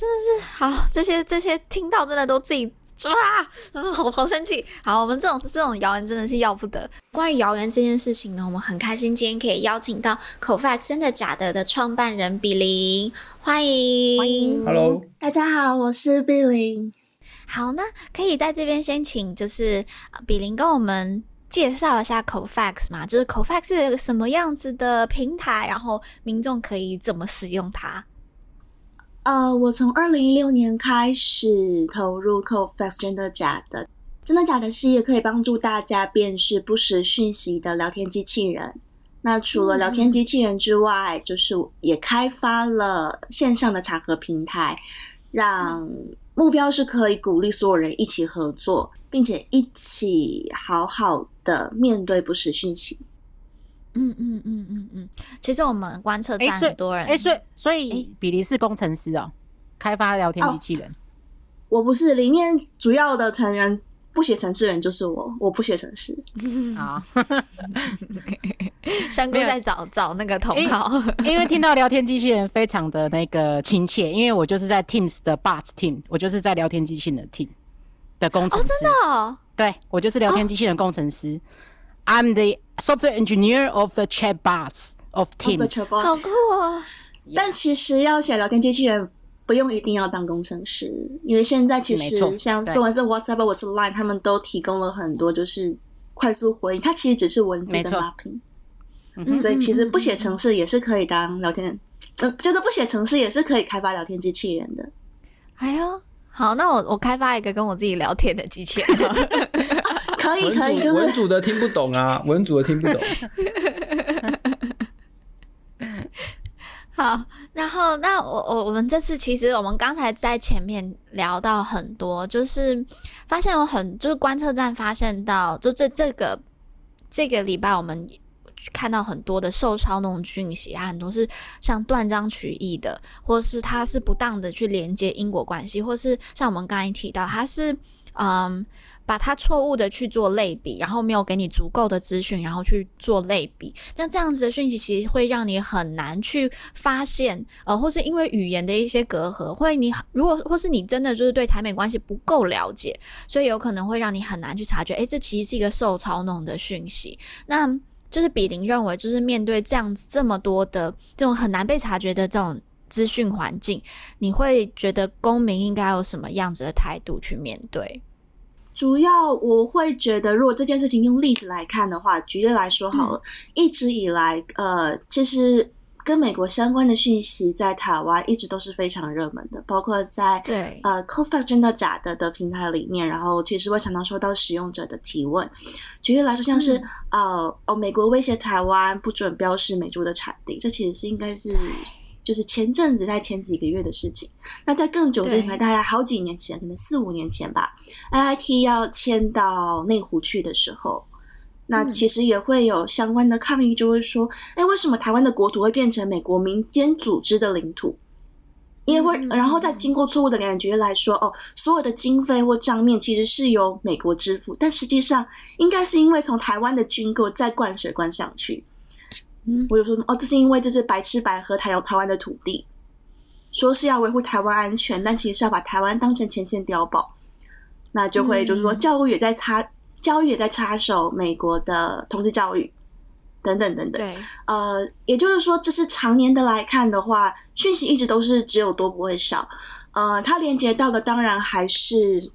真的是好，这些这些听到真的都自己哇，好好生气。好，我们这种这种谣言真的是要不得。关于谣言这件事情呢，我们很开心今天可以邀请到 Cofacts 真的假的的创办人比林，欢迎欢迎，Hello，大家好，我是比林。好，那可以在这边先请就是比林跟我们介绍一下 Cofacts 嘛，就是 Cofacts 是个什么样子的平台，然后民众可以怎么使用它？呃，我从二零一六年开始投入 Cofacts 真的假的，真的假的事业可以帮助大家辨识不实讯息的聊天机器人。那除了聊天机器人之外，嗯、就是也开发了线上的查核平台，让目标是可以鼓励所有人一起合作，并且一起好好的面对不实讯息。嗯嗯嗯嗯嗯，其实我们观测站很多人，哎、欸，所以所以比利是工程师哦，开发聊天机器人。哦，我不是，里面主要的成员不写程式人就是我，我不写程式。好，香菇在找找那个同好，因为听到聊天机器人非常的那个亲切，因为我就是在 Teams 的 Bot Team，我就是在聊天机器人的 Team 的工程师。哦，真的哦？对，我就是聊天机器人工程师。哦 I'm the software engineer of the chatbots of Teams。好酷哦！但其实要写聊天机器人，不用一定要当工程师，因为现在其实像不管是 WhatsApp 或是 Line，他们都提供了很多就是快速回应，它其实只是文字的 mapping。所以其实不写程式也是可以当聊天，呃，就是不写程式也是可以开发聊天机器人的。哎呦，好，那我我开发一个跟我自己聊天的机器人。可以可以，就是文组的听不懂啊，文组的听不懂。好，然后那我我我们这次其实我们刚才在前面聊到很多，就是发现有很就是观测站发现到，就这这个这个礼拜我们看到很多的受操弄讯息啊，很多是像断章取义的，或是它是不当的去连接因果关系，或是像我们刚才提到，它是嗯。把它错误的去做类比，然后没有给你足够的资讯，然后去做类比，那这样子的讯息其实会让你很难去发现，呃，或是因为语言的一些隔阂，或你如果或是你真的就是对台美关系不够了解，所以有可能会让你很难去察觉，诶，这其实是一个受操弄的讯息。那就是比邻认为，就是面对这样子这么多的这种很难被察觉的这种资讯环境，你会觉得公民应该有什么样子的态度去面对？主要我会觉得，如果这件事情用例子来看的话，举例来说好了，嗯、一直以来，呃，其实跟美国相关的讯息在台湾一直都是非常热门的，包括在对呃 Cofacts 真的假的的平台里面，然后其实会常常收到使用者的提问。举例来说，像是、嗯、呃哦，美国威胁台湾不准标示美猪的产地，这其实是应该是。就是前阵子在前几个月的事情，那在更久之前，大概好几年前，可能四五年前吧，IIT 要迁到内湖去的时候，那其实也会有相关的抗议，就会说，哎、嗯，为什么台湾的国土会变成美国民间组织的领土？因为，然后再经过错误的感觉来说，哦，所有的经费或账面其实是由美国支付，但实际上应该是因为从台湾的军购再灌水灌上去。我有说哦，这是因为这是白吃白喝台台湾的土地，说是要维护台湾安全，但其实是要把台湾当成前线碉堡，那就会就是说教育也在插，教育也在插手美国的同志教育，等等等等。对，呃，也就是说，这是常年的来看的话，讯息一直都是只有多不会少。呃，它连接到的当然还是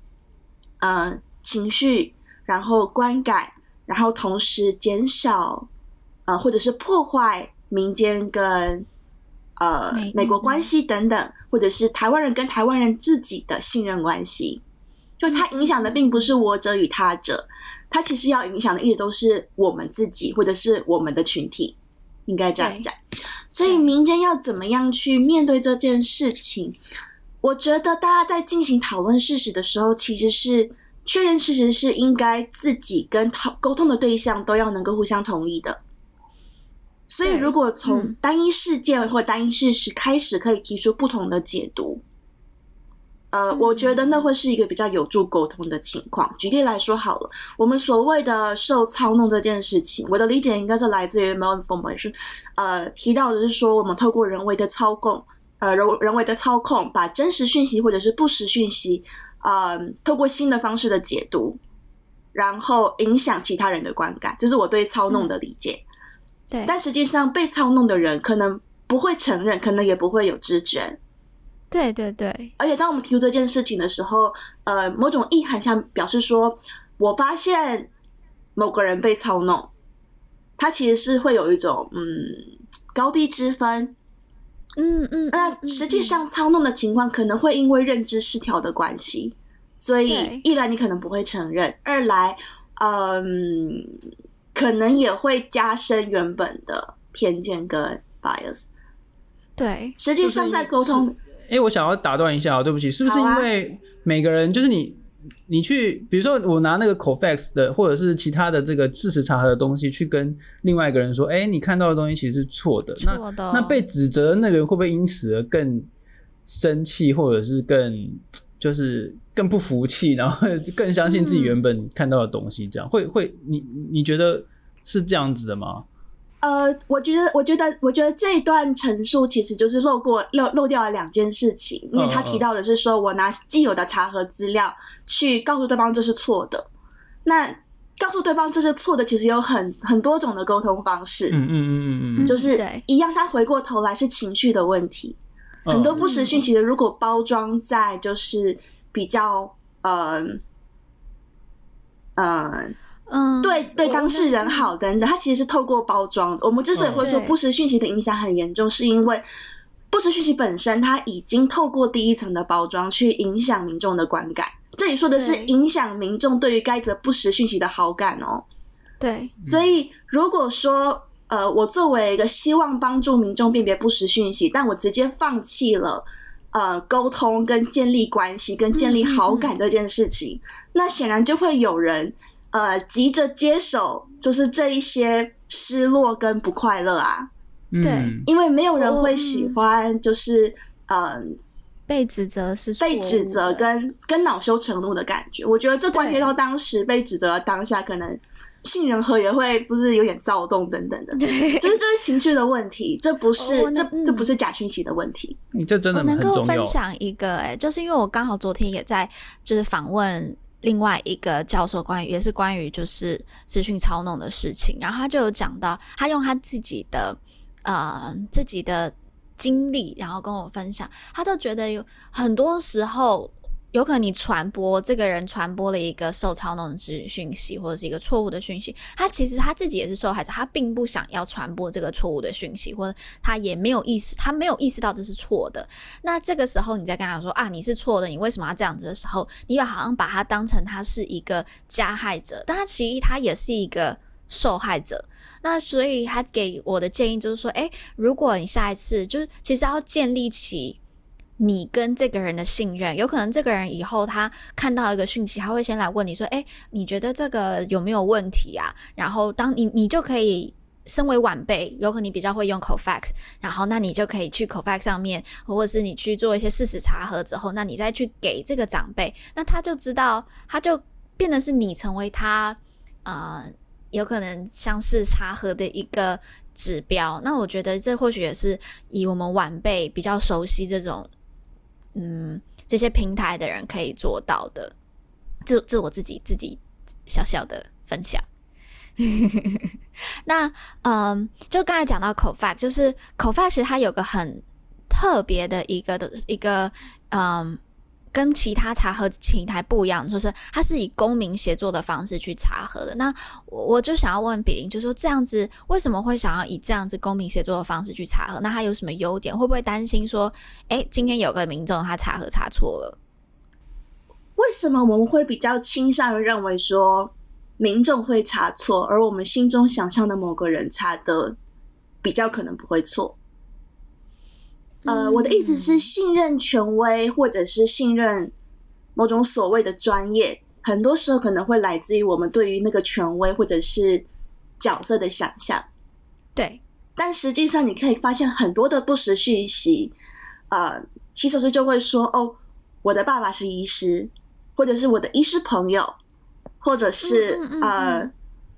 呃情绪，然后观感，然后同时减少。呃，或者是破坏民间跟呃美国关系等等，或者是台湾人跟台湾人自己的信任关系，就它影响的并不是我者与他者，它其实要影响的一直都是我们自己或者是我们的群体，应该这样讲。所以民间要怎么样去面对这件事情？我觉得大家在进行讨论事实的时候，其实是确认事实是应该自己跟讨沟通的对象都要能够互相同意的。所以，如果从单一事件或单一事实开始，可以提出不同的解读，呃，我觉得那会是一个比较有助沟通的情况。举例来说好了，我们所谓的受操弄这件事情，我的理解应该是来自于 malinformation，呃，提到的是说我们透过人为的操控。呃，人人为的操控，把真实讯息或者是不实讯息，呃，透过新的方式的解读，然后影响其他人的观感，这是我对操弄的理解。嗯、对，但实际上被操弄的人可能不会承认，可能也不会有知觉。对对对。而且当我们提出这件事情的时候，呃，某种意涵下表示说，我发现某个人被操弄，他其实是会有一种嗯高低之分。嗯嗯，那实际上操弄的情况可能会因为认知失调的关系，所以一来你可能不会承认，二来，嗯，可能也会加深原本的偏见跟 bias。对，实际上在沟通，哎，我想要打断一下哦，对不起，是不是因为每个人就是你？你去，比如说我拿那个 Cofacts 的，或者是其他的这个事实查核的东西，去跟另外一个人说，哎、欸，你看到的东西其实是错的。错的。那那被指责的那个人会不会因此而更生气，或者是更就是更不服气，然后更相信自己原本看到的东西？这样、嗯、会会，你你觉得是这样子的吗？呃，我觉得，我觉得，我觉得这一段陈述其实就是漏过漏漏掉了两件事情，因为他提到的是说我拿既有的查核资料去告诉对方这是错的，那告诉对方这是错的，其实有很很多种的沟通方式，嗯嗯嗯嗯嗯，就是一样，他回过头来是情绪的问题，很多不实讯息的，如果包装在就是比较嗯嗯。呃嗯，对对，当事人好等等，他其实是透过包装。我们之所以会说不实讯息的影响很严重，是因为不实讯息本身，它已经透过第一层的包装去影响民众的观感。这里说的是影响民众对于该则不实讯息的好感哦。对，所以如果说呃，我作为一个希望帮助民众辨别不实讯息，但我直接放弃了呃沟通跟建立关系跟建立好感这件事情，那显然就会有人。呃，急着接手就是这一些失落跟不快乐啊，对，因为没有人会喜欢，就是嗯、呃，被指责是被指责跟跟恼羞成怒的感觉。我觉得这关系到当时被指责的当下，可能杏仁核也会不是有点躁动等等的，就是这是情绪的问题，这不是、哦、这这不是假讯息的问题。你这真的很重要。我能够分享一个、欸，哎，就是因为我刚好昨天也在就是访问。另外一个教授关于也是关于就是资讯操弄的事情，然后他就有讲到，他用他自己的呃自己的经历，然后跟我分享，他就觉得有很多时候。有可能你传播这个人传播了一个受操弄的讯息，或者是一个错误的讯息，他其实他自己也是受害者，他并不想要传播这个错误的讯息，或者他也没有意识，他没有意识到这是错的。那这个时候你再跟他说啊，你是错的，你为什么要这样子的时候，你好像把他当成他是一个加害者，但他其实他也是一个受害者。那所以他给我的建议就是说，诶，如果你下一次就是其实要建立起。你跟这个人的信任，有可能这个人以后他看到一个讯息，他会先来问你说：“诶，你觉得这个有没有问题啊？”然后当你你就可以身为晚辈，有可能你比较会用 Cofax，然后那你就可以去 Cofax 上面，或者是你去做一些事实查核之后，那你再去给这个长辈，那他就知道，他就变得是你成为他呃，有可能像是查核的一个指标。那我觉得这或许也是以我们晚辈比较熟悉这种。嗯，这些平台的人可以做到的，这这我自己自己小小的分享。那嗯，就刚才讲到口发就是口发其实它有个很特别的一个的一个嗯。跟其他查核平台不一样，就是它是以公民协作的方式去查核的。那我我就想要问比林，就说这样子为什么会想要以这样子公民协作的方式去查核？那它有什么优点？会不会担心说，哎，今天有个民众他查核查错了？为什么我们会比较倾向于认为说民众会查错，而我们心中想象的某个人查的比较可能不会错？呃，我的意思是，信任权威或者是信任某种所谓的专业，很多时候可能会来自于我们对于那个权威或者是角色的想象。对，但实际上你可以发现很多的不实讯息，呃，起手是就会说：“哦，我的爸爸是医师，或者是我的医师朋友，或者是嗯嗯嗯嗯呃，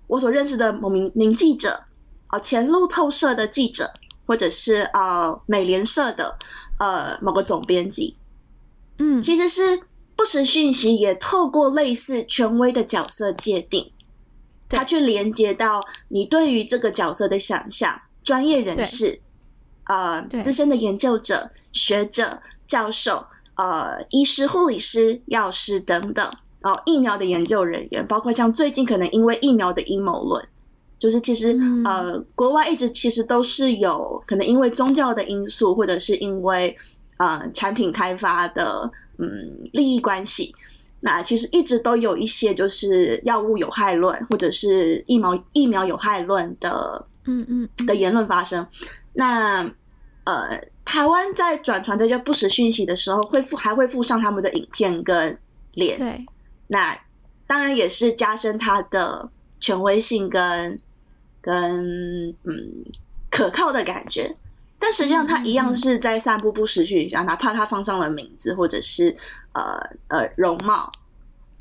我所认识的某名名记者，啊、呃，前路透社的记者。”或者是呃美联社的呃某个总编辑，嗯，其实是不实讯息也透过类似权威的角色界定，他去连接到你对于这个角色的想象，专业人士，呃资深的研究者、学者、教授、呃医师、护理师、药师等等，然后疫苗的研究人员，包括像最近可能因为疫苗的阴谋论。就是其实、嗯、呃，国外一直其实都是有可能因为宗教的因素，或者是因为呃产品开发的嗯利益关系，那其实一直都有一些就是药物有害论，或者是疫苗疫苗有害论的嗯嗯的言论发生。那呃，台湾在转传这些不实讯息的时候，会附还会附上他们的影片跟脸，对，那当然也是加深他的权威性跟。跟嗯可靠的感觉，但实际上他一样是在散布不实讯息，哪怕他放上了名字或者是呃呃容貌，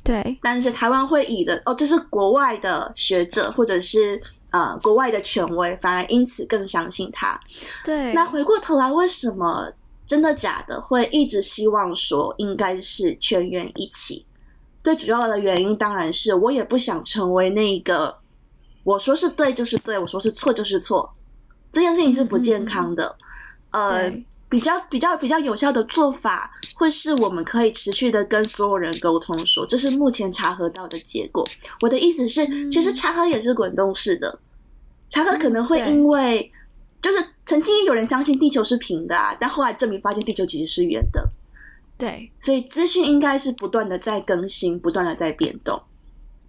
对，但是台湾会以的哦，这是国外的学者或者是呃国外的权威，反而因此更相信他。对，那回过头来，为什么真的假的会一直希望说应该是全员一起？最主要的原因当然是我也不想成为那个。我说是对就是对，我说是错就是错，这件事情是不健康的。嗯、呃，比较比较比较有效的做法，会是我们可以持续的跟所有人沟通说，这是目前查核到的结果。我的意思是，嗯、其实查核也是滚动式的，查核可能会因为，嗯、就是曾经有人相信地球是平的啊，但后来证明发现地球其实是圆的。对，所以资讯应该是不断的在更新，不断的在变动。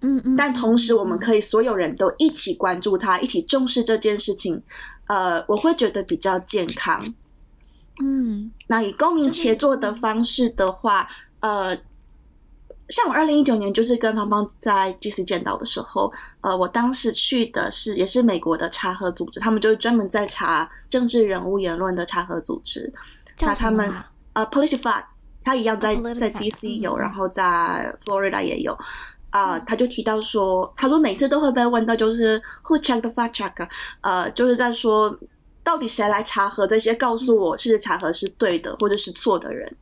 嗯嗯，但同时，我们可以所有人都一起关注它，一起重视这件事情。呃，我会觉得比较健康。嗯，那以公民协作的方式的话，呃，像我二零一九年就是跟芳芳在 GC 见到的时候，呃，我当时去的是也是美国的查核组织，他们就是专门在查政治人物言论的查核组织。那他们呃，PolitiFact，他一样在在 DC 有，嗯，然后在 Florida 也有。啊、呃，他就提到说，他说每次都会被问到，就是 Who checked the fact check？呃，就是在说到底谁来查核这些，告诉我事实查核是对的或者是错的人。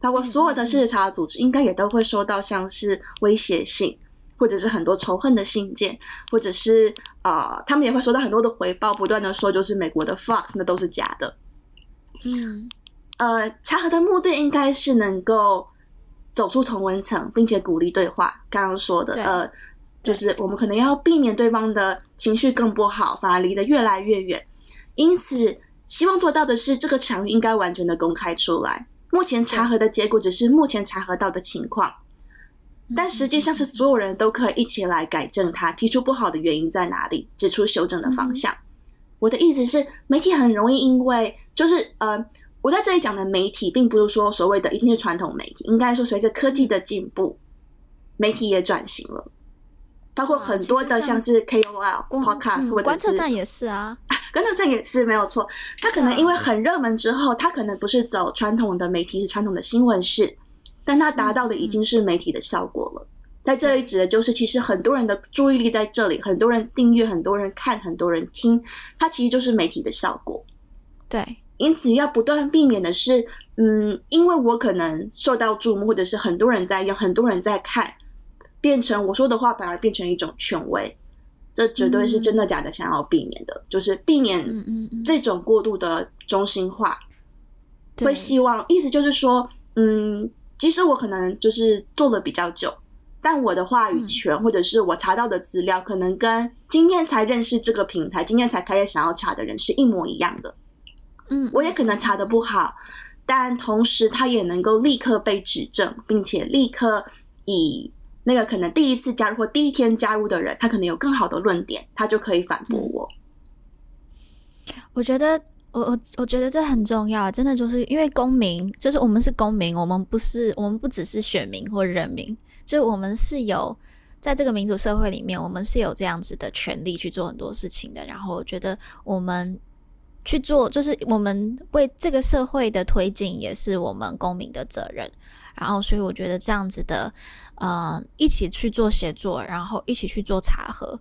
包括所有的事实查核组织，应该也都会收到像是威胁信，或者是很多仇恨的信件，或者是啊、呃，他们也会收到很多的回报，不断的说就是美国的 Fox 那都是假的。嗯，呃，查核的目的应该是能够。走出同温层，并且鼓励对话。刚刚说的，呃，就是我们可能要避免对方的情绪更不好，反而离得越来越远。因此，希望做到的是，这个场域应该完全的公开出来。目前查核的结果只是目前查核到的情况，但实际上是所有人都可以一起来改正它，提出不好的原因在哪里，指出修正的方向。我的意思是，媒体很容易因为就是呃。我在这里讲的媒体，并不是说所谓的一定是传统媒体，应该说随着科技的进步，媒体也转型了，包括很多的像是 KOL、Podcast 或者是观测站也是啊，观测站也是没有错。它可能因为很热门之后，它可能不是走传统的媒体，是传统的新闻式，但它达到的已经是媒体的效果了。在这里指的就是，其实很多人的注意力在这里，很多人订阅，很多人看，很多人听，它其实就是媒体的效果。对。因此，要不断避免的是，嗯，因为我可能受到注目，或者是很多人在用，很多人在看，变成我说的话反而变成一种权威，这绝对是真的假的，想要避免的，嗯、就是避免这种过度的中心化。会希望，意思就是说，嗯，即使我可能就是做了比较久，但我的话语权或者是我查到的资料，可能跟今天才认识这个平台、今天才开始想要查的人是一模一样的。嗯，我也可能查的不好，但同时他也能够立刻被指正，并且立刻以那个可能第一次加入或第一天加入的人，他可能有更好的论点，他就可以反驳我。我觉得我我我觉得这很重要，真的就是因为公民，就是我们是公民，我们不是，我们不只是选民或人民，就我们是有在这个民主社会里面，我们是有这样子的权利去做很多事情的。然后我觉得我们去做，就是我们为这个社会的推进，也是我们公民的责任。然后，所以我觉得这样子的，呃，一起去做协作，然后一起去做查核。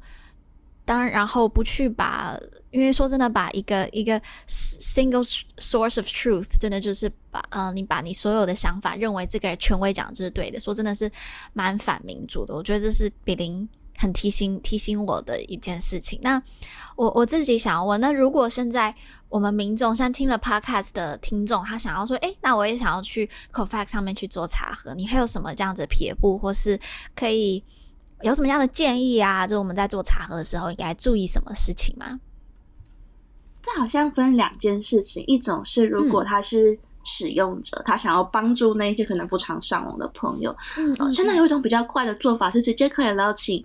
当然，然后不去把，因为说真的，把一个一个 single source of truth，真的就是把，呃，你把你所有的想法认为这个权威讲就是对的，说真的是蛮反民主的。我觉得这是比邻很提醒提醒我的一件事情。那我我自己想要问，那如果现在我们民众像听了 podcast 的听众，他想要说，诶，那我也想要去 Cofacts 上面去做查核，你会有什么这样子撇步，或是可以？有什么样的建议啊？就我们在做查核的时候，应该注意什么事情吗？这好像分两件事情，一种是如果他是使用者，嗯、他想要帮助那些可能不常上网的朋友。嗯，嗯，现在有一种比较快的做法是直接可以邀请。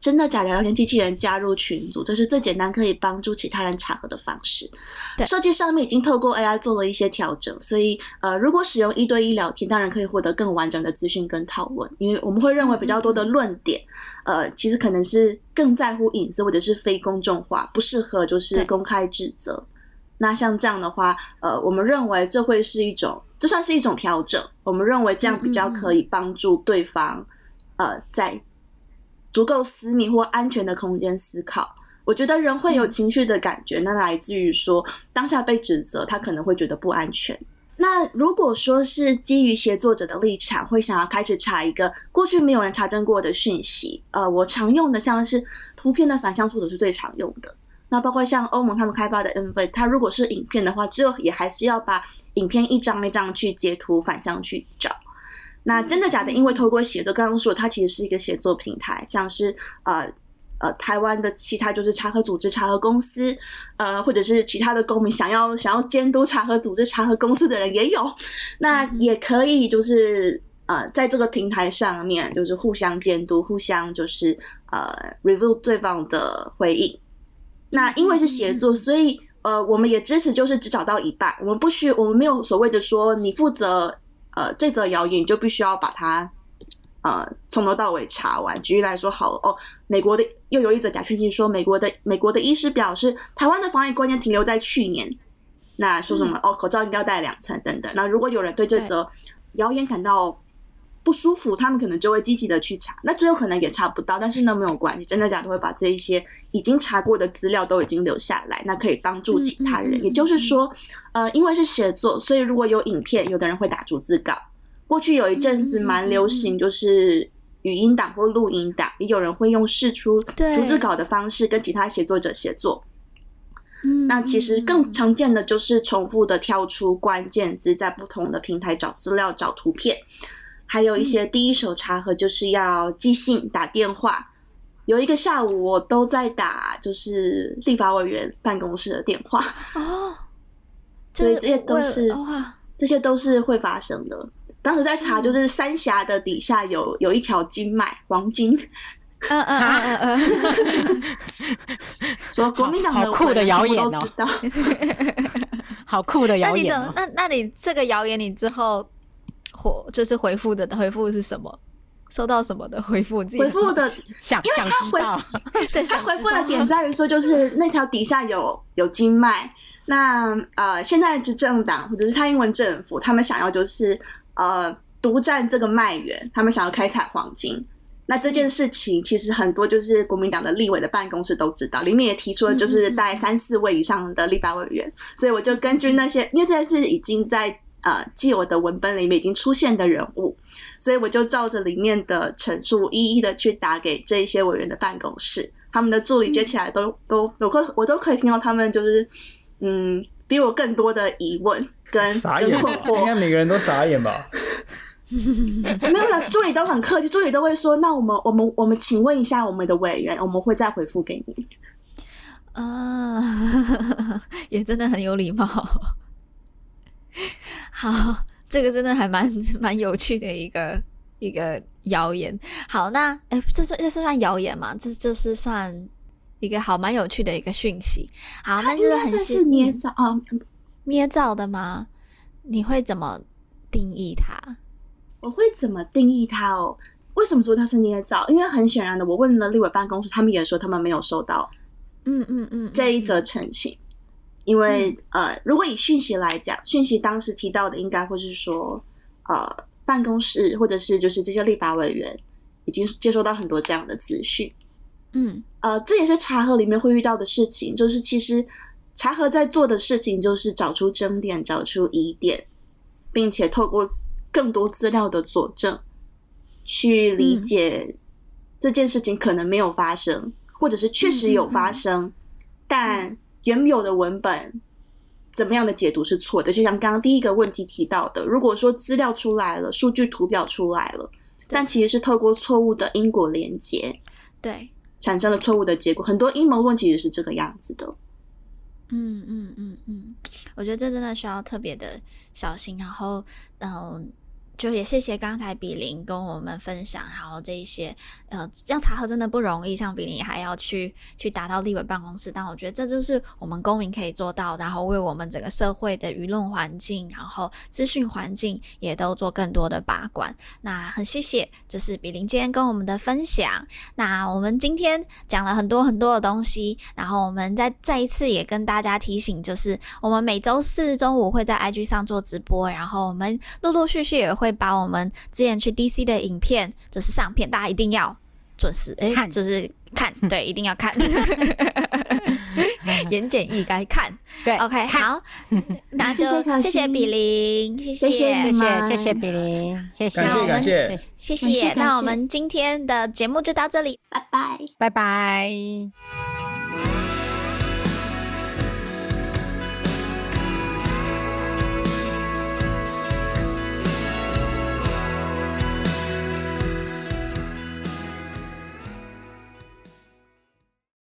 真的假的聊天机器人加入群组，这是最简单可以帮助其他人查核的方式。对，设计上面已经透过 AI 做了一些调整，所以呃，如果使用一对一聊天，当然可以获得更完整的资讯跟讨论。因为我们会认为比较多的论点，嗯、呃，其实可能是更在乎隐私或者是非公众化，不适合就是公开指责。那像这样的话，呃，我们认为这会是一种，这算是一种调整。我们认为这样比较可以帮助对方，嗯嗯呃，在。足够私密或安全的空间思考，我觉得人会有情绪的感觉，那来自于说当下被指责，他可能会觉得不安全。那如果说是基于协作者的立场，会想要开始查一个过去没有人查证过的讯息，呃，我常用的像是图片的反向搜索是最常用的。那包括像欧盟他们开发的 MV，它如果是影片的话，最后也还是要把影片一张一张去截图反向去找。那真的假的？因为透过写作，刚刚说它其实是一个写作平台，像是呃呃台湾的其他就是查核组织、查核公司，呃或者是其他的公民想要想要监督查核组织、查核公司的人也有，那也可以就是呃在这个平台上面就是互相监督、互相就是呃 review 对方的回应。那因为是协作，所以呃我们也支持就是只找到一半，我们不需我们没有所谓的说你负责。呃，这则谣言就必须要把它，呃，从头到尾查完。举例来说，好了哦，美国的又有一则假讯息说，美国的美国的医师表示，台湾的防疫观念停留在去年。那说什么、嗯、哦，口罩应该要戴两层等等。那如果有人对这则谣言感到不舒服，他们可能就会积极的去查，那最后可能也查不到，但是呢没有关系，真的假的会把这一些已经查过的资料都已经留下来，那可以帮助其他人。嗯嗯嗯、也就是说，呃，因为是写作，所以如果有影片，有的人会打逐字稿。过去有一阵子蛮流行，就是语音档或录音档，也有人会用试出逐字稿的方式跟其他写作者写作。嗯，那其实更常见的就是重复的跳出关键字，在不同的平台找资料、找图片。还有一些第一手查核，就是要寄信、打电话。有一个下午，我都在打，就是立法委员办公室的电话哦。所以这些都是这些都是会发生的。当时在查，就是三峡的底下有有一条经脉，黄金。嗯嗯嗯嗯嗯。说国民党的酷的谣言哦，好酷的谣言。那你怎么那那你这个谣言，你之后？回就是回复的回复是什么？收到什么的回复？自己回复的想，因为他回 对他回复的点 在于说，就是那条底下有有经脉。那呃，现在执政党或者是蔡英文政府，他们想要就是呃独占这个脉源，他们想要开采黄金。那这件事情其实很多就是国民党的立委的办公室都知道，里面也提出了就是大概三四位以上的立法委员。所以我就根据那些，因为这件事已经在。呃，既有的文本里面已经出现的人物，所以我就照着里面的陈述，一一的去打给这一些委员的办公室，他们的助理接起来都、嗯、都有可我都可以听到他们就是嗯，比我更多的疑问跟傻眼，困惑，应该每个人都傻眼吧？没有没有，助理都很客气，助理都会说，那我们我们我们请问一下我们的委员，我们会再回复给你。啊，也真的很有礼貌。好，这个真的还蛮 蛮有趣的一个一个谣言。好，那哎，这算这是算谣言吗？这就是算一个好蛮有趣的一个讯息。好，那就是很是捏造啊，捏造的吗？你会怎么定义它？我会怎么定义它哦？为什么说它是捏造？因为很显然的，我问了立委办公室，他们也说他们没有收到，嗯嗯嗯这一则澄清。因为呃，如果以讯息来讲，讯息当时提到的应该会是说，呃，办公室或者是就是这些立法委员已经接收到很多这样的资讯，嗯，呃，这也是查核里面会遇到的事情，就是其实查核在做的事情就是找出争点，找出疑点，并且透过更多资料的佐证去理解这件事情可能没有发生，或者是确实有发生，但。原有的文本怎么样的解读是错的？就像刚刚第一个问题提到的，如果说资料出来了，数据图表出来了，但其实是透过错误的因果连接，对，产生了错误的结果。很多阴谋论其实是这个样子的。嗯嗯嗯嗯，我觉得这真的需要特别的小心。然后，嗯。就也谢谢刚才比邻跟我们分享，然后这一些呃，要查核真的不容易，像比邻还要去去达到立委办公室，但我觉得这就是我们公民可以做到，然后为我们整个社会的舆论环境，然后资讯环境也都做更多的把关。那很谢谢，就是比邻今天跟我们的分享。那我们今天讲了很多很多的东西，然后我们再再一次也跟大家提醒，就是我们每周四中午会在 IG 上做直播，然后我们陆陆续续也会。会把我们之前去 DC 的影片，就是上片，大家一定要准时哎，看。就是看，对，一定要看，言简意赅看，对，OK，好，那就 谢谢比林，谢谢，谢谢，谢谢比林，谢谢，感谢，感谢，谢谢，那我们今天的节目就到这里，拜拜，拜拜。